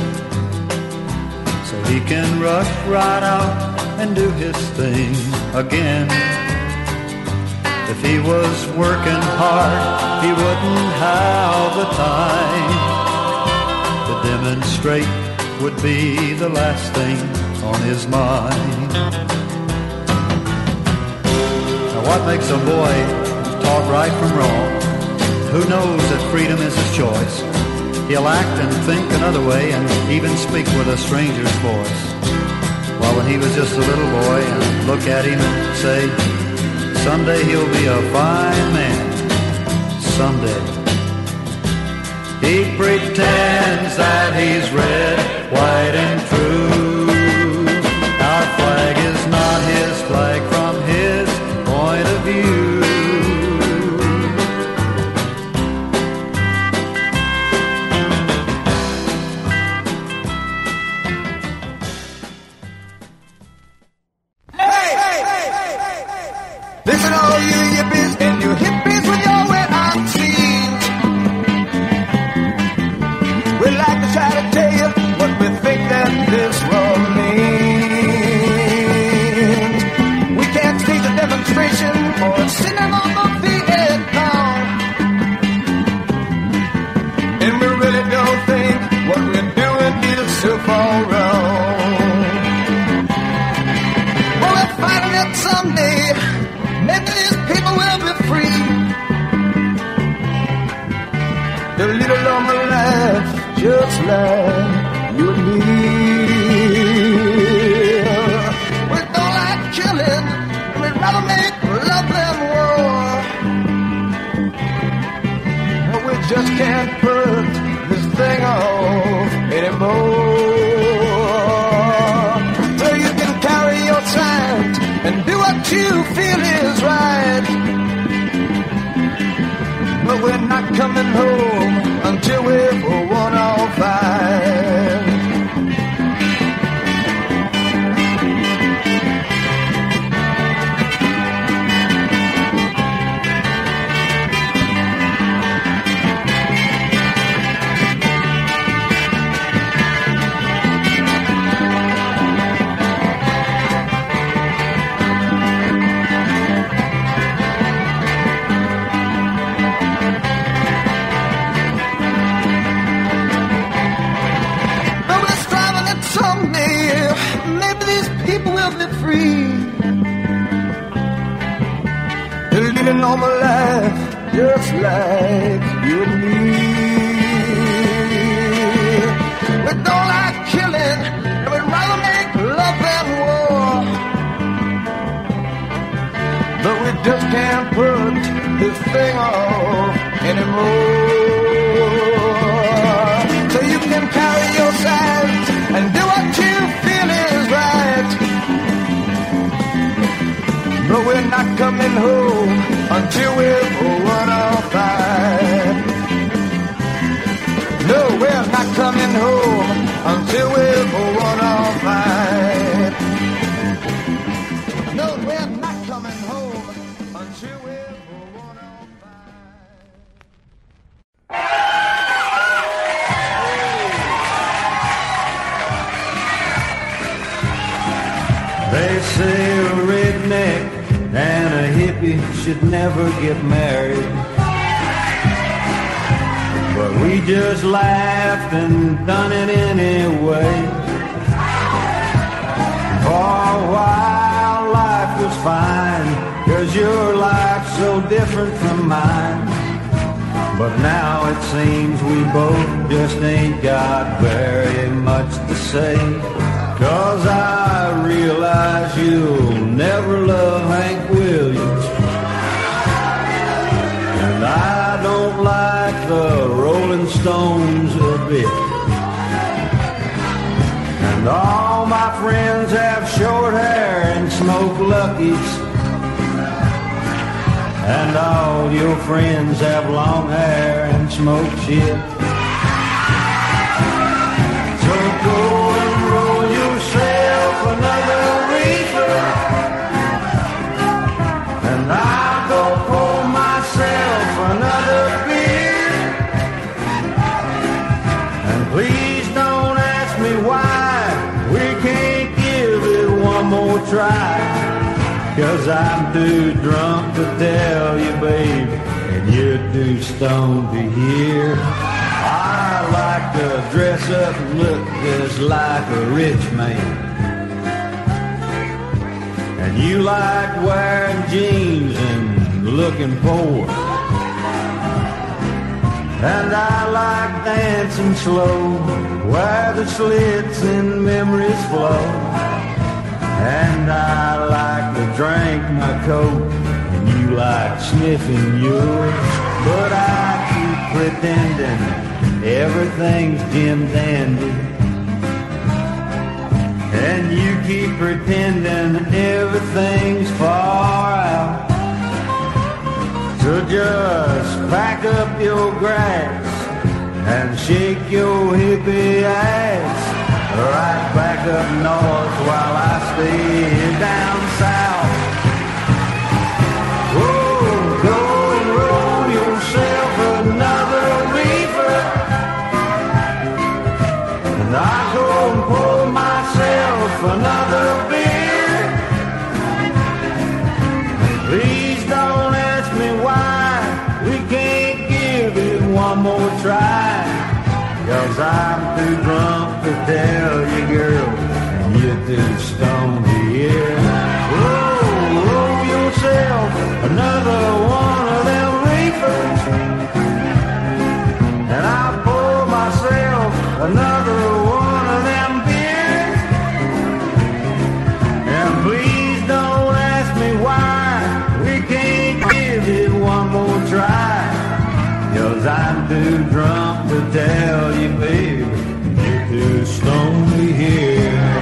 so he can rush right out and do his thing again. If he was working hard, he wouldn't have the time to demonstrate would be the last thing on his mind. Now what makes a boy taught right from wrong? Who knows that freedom is his choice? He'll act and think another way and even speak with a stranger's voice. Well, when he was just a little boy, and look at him and say, someday he'll be a fine man. Someday. He pretends that he's red, white, and true. From mine. But now it seems we both just ain't got very much to say. Cause I realize you'll never love Hank Williams. And I don't like the Rolling Stones a bit. And all my friends have short hair and smoke luckies. And all your friends have long hair and smoke shit. So go and roll yourself another reefer. And I'll go pour myself another beer. And please don't ask me why we can't give it one more try. Cause I'm too drunk to tell you, babe, and you're too stoned to hear. I like to dress up and look just like a rich man. And you like wearing jeans and looking poor. And I like dancing slow, where the slits in memories flow. And I like to drink my coke, and you like sniffing yours. But I keep pretending everything's Jim Dandy. And you keep pretending everything's far out. So just pack up your grass and shake your hippie ass right back up north while I stay down south. Oh, go and roll yourself another reefer. And I go and pour myself another beer. Please don't ask me why we can't give it one more try. Cause I'm too drunk to tell you, girl, and you're too stoned to hear. Roll, roll yourself another one of them reefers, and I'll pour myself another. Too drunk to tell you, baby. You're too stoned to hear.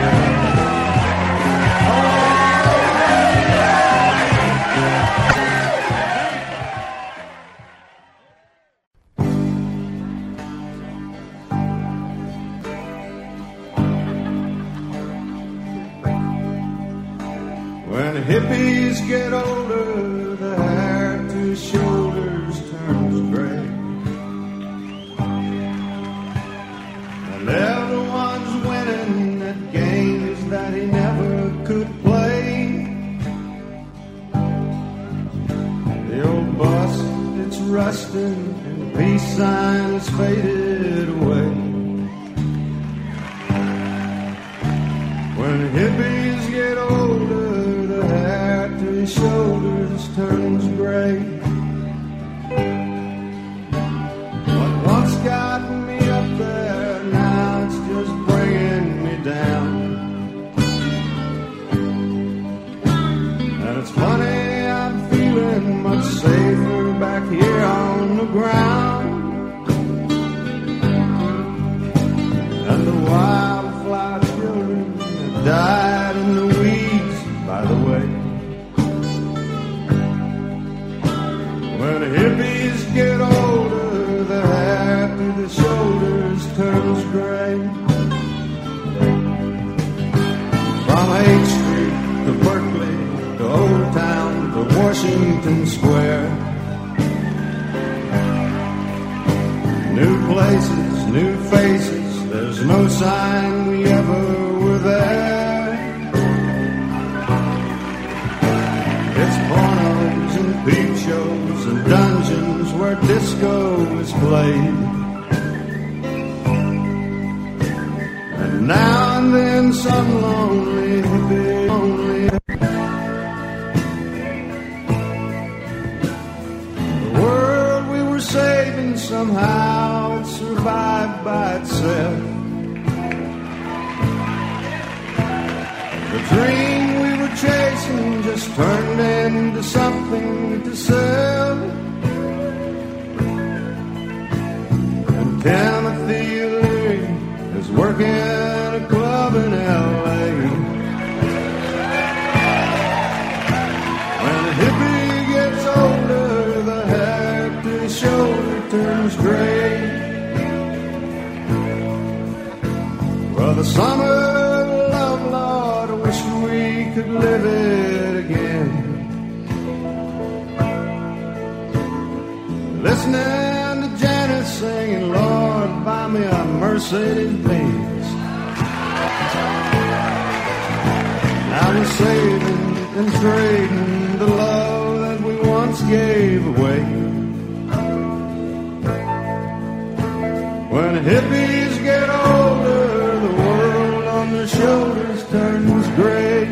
Hippies get older, the world on their shoulders turns gray.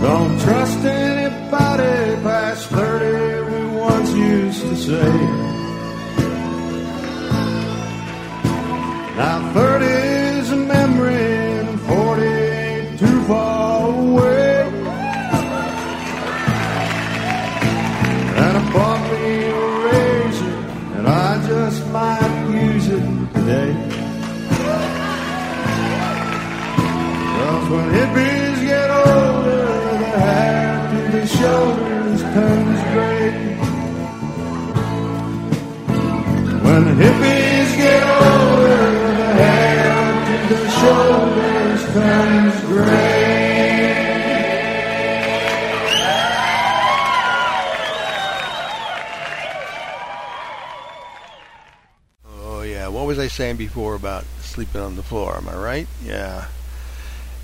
Don't trust anybody past 30, we once used to say. Shoulders. When hippies get older, the hair the shoulders turns gray. Oh yeah, what was I saying before about sleeping on the floor? Am I right? Yeah.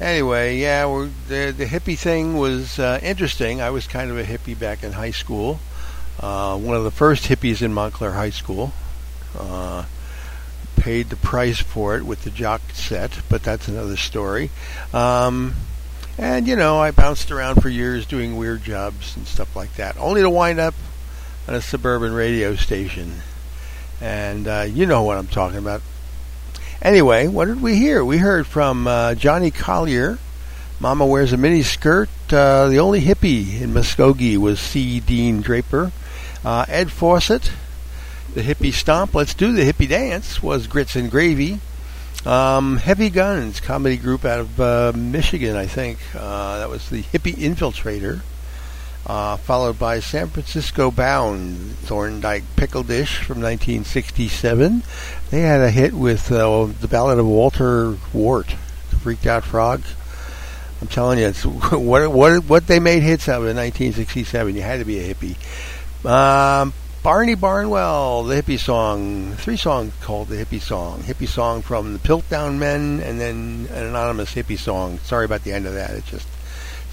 Anyway, yeah, the the hippie thing was uh, interesting. I was kind of a hippie back in high school. Uh, one of the first hippies in Montclair High School. Uh, paid the price for it with the jock set, but that's another story. Um, and you know, I bounced around for years doing weird jobs and stuff like that, only to wind up on a suburban radio station. And uh, you know what I'm talking about. Anyway, what did we hear? We heard from uh, Johnny Collier. Mama wears a mini skirt. Uh, the only hippie in Muskogee was C. Dean Draper. Uh, Ed Faucett, the hippie stomp. Let's do the hippie dance. Was grits and gravy. Um, Hevy Gunz, comedy group out of uh, Michigan, I think. Uh, that was the hippie infiltrator. Uh, followed by San Francisco Bound, Thorndike Pickledish from 1967. They had a hit with uh, the Ballad of Walter Wart, the Freaked Out Frog. I'm telling you, it's what what what they made hits of in 1967. You had to be a hippie. Um, Barney Barnwell, the hippie song, three songs called the hippie song. Hippie song from the Piltdown Men, and then an anonymous hippie song. Sorry about the end of that. It's just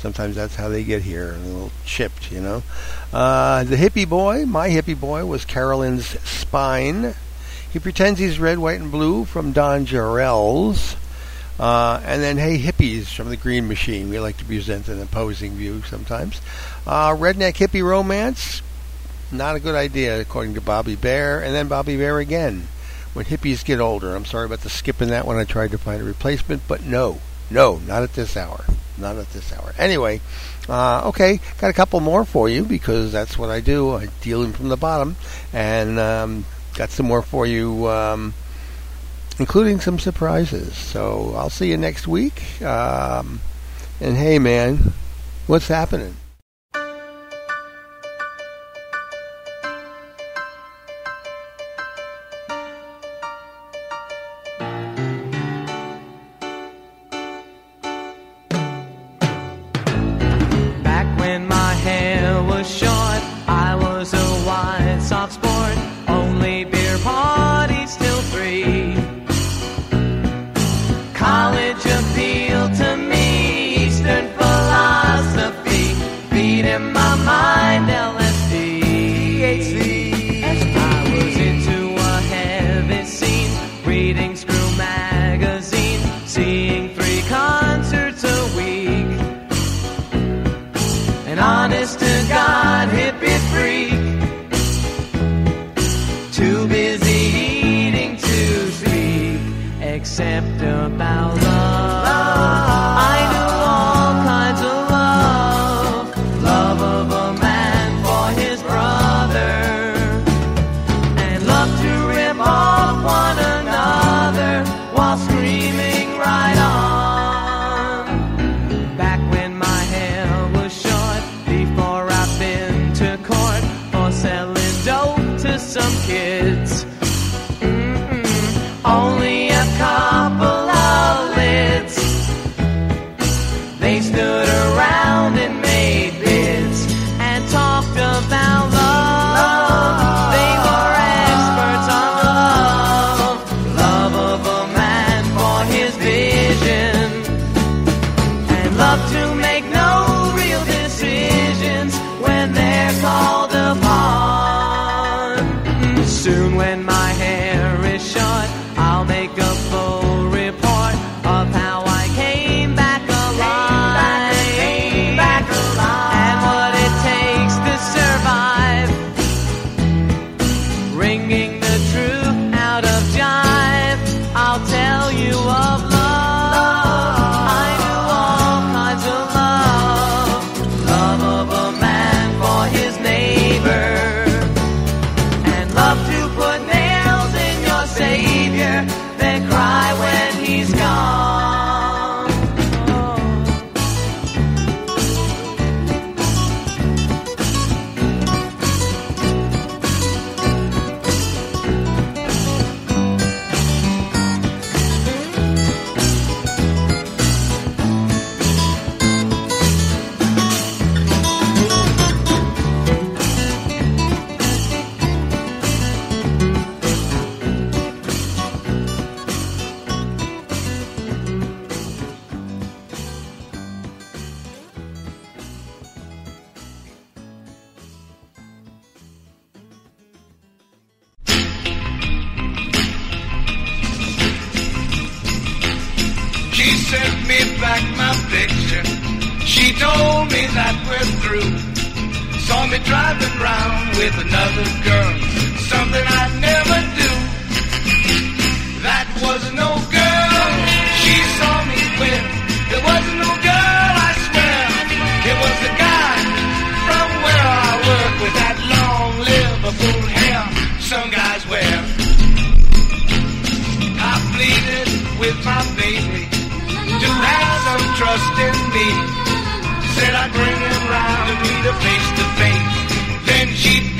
sometimes that's how they get here, a little chipped, you know. Uh, the hippie boy, my hippie boy, was Caroline's Spine. He pretends he's red, white, and blue from Don Jerrells. Uh, and then, hey, hippies from the Green Machine. We like to present an opposing view sometimes. Uh, redneck hippie romance, not a good idea, according to Bobby Bare. And then Bobby Bare again. When hippies get older. I'm sorry about the skip in that one. I tried to find a replacement, but no, no, not at this hour. Not at this hour. Anyway, uh, okay, got a couple more for you because that's what I do. I deal them from the bottom, and um, got some more for you. Um, including some surprises. So I'll see you next week. Um, and hey, man, what's happening? Sent me back my picture. She told me that we're through. Saw me driving round with another girl. Something I'd never trust in me. Said I'd bring him round and meet him face to face. Then she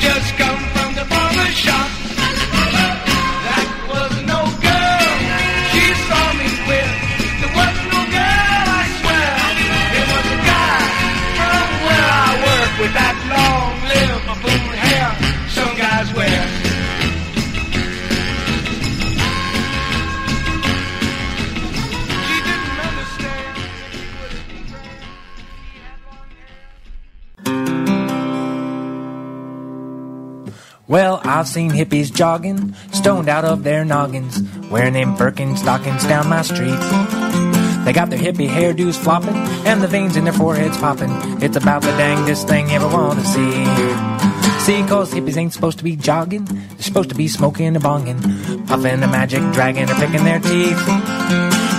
just seen hippies jogging, stoned out of their noggins, wearing them Birkenstockings down my street. They got their hippie hairdos flopping, and the veins in their foreheads popping. It's about the dangest thing you ever want to see. See, cause hippies ain't supposed to be jogging, they're supposed to be smoking or bonging, puffing a magic dragon or picking their teeth.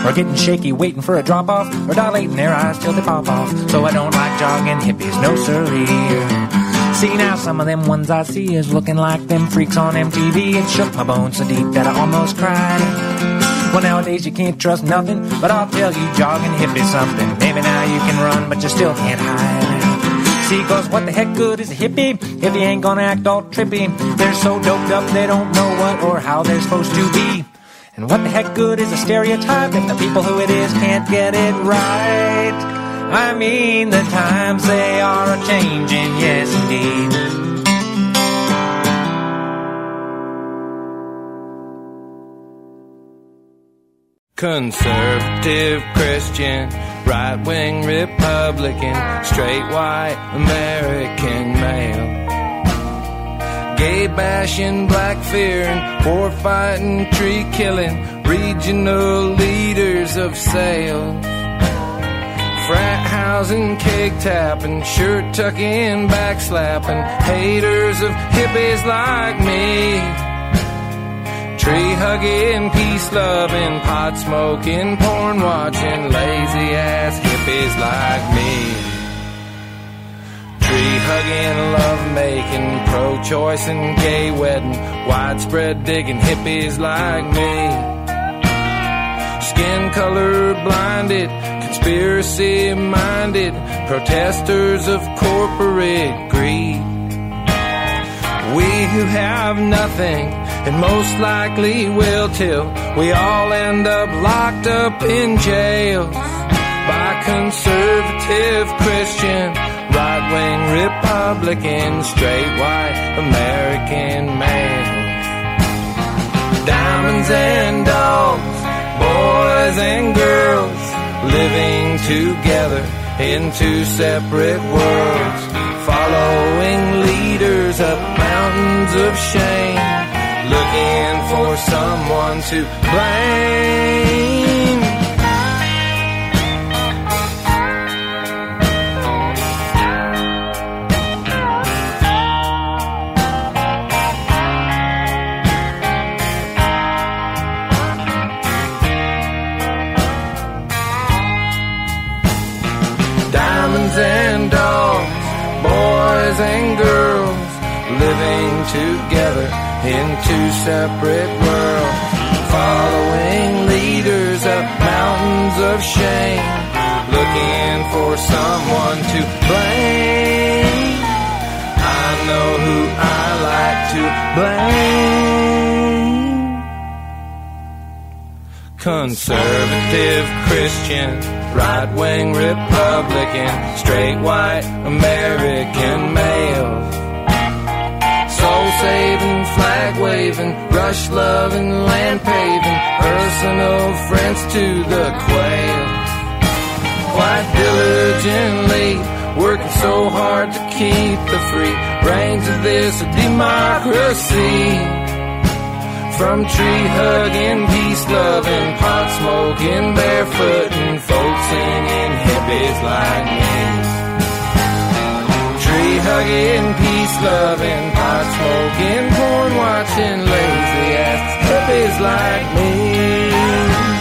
Or getting shaky, waiting for a drop off, or dilating their eyes till they pop off. So I don't like jogging hippies, no siree. See now, some of them ones I see is looking like them freaks on MTV. It shook my bones so deep that I almost cried. Well, nowadays you can't trust nothing, but I'll tell you, jogging hippie's something. Maybe now you can run, but you still can't hide. See, cause what the heck good is a hippie if he ain't gonna act all trippy? They're so doped up they don't know what or how they're supposed to be. And what the heck good is a stereotype if the people who it is can't get it right? I mean, the times they are a changing, yes indeed. Conservative Christian, right wing Republican, straight white American male. Gay bashing, black fearing, war fighting, tree killing, regional leaders of sales. Housing, cake tapping, shirt tucking, backslapping, haters of hippies like me. Tree hugging, peace loving, pot smoking, porn watching, lazy ass hippies like me. Tree hugging, love making, pro choice and gay wedding, widespread digging hippies like me. Skin color blinded, conspiracy minded, protesters of corporate greed. We who have nothing and most likely will till we all end up locked up in jails by conservative Christian, right wing Republican, straight white American males. Diamonds and dogs, boys and girls, living together in two separate worlds, following leaders up mountains of shame looking for someone to blame. In two separate worlds, following leaders up mountains of shame, looking for someone to blame. I know who I like to blame. Conservative Christian, right wing Republican, straight white American males soul saving, flag waving, rush loving, land paving, personal friends to the Quayle. Quite diligently, working so hard to keep the free reins of this democracy. From tree hugging, peace loving, pot smoking, barefooting, folk singing hippies like me hugging, peace loving, pot smoking, porn watching, lazy ass hippies like me.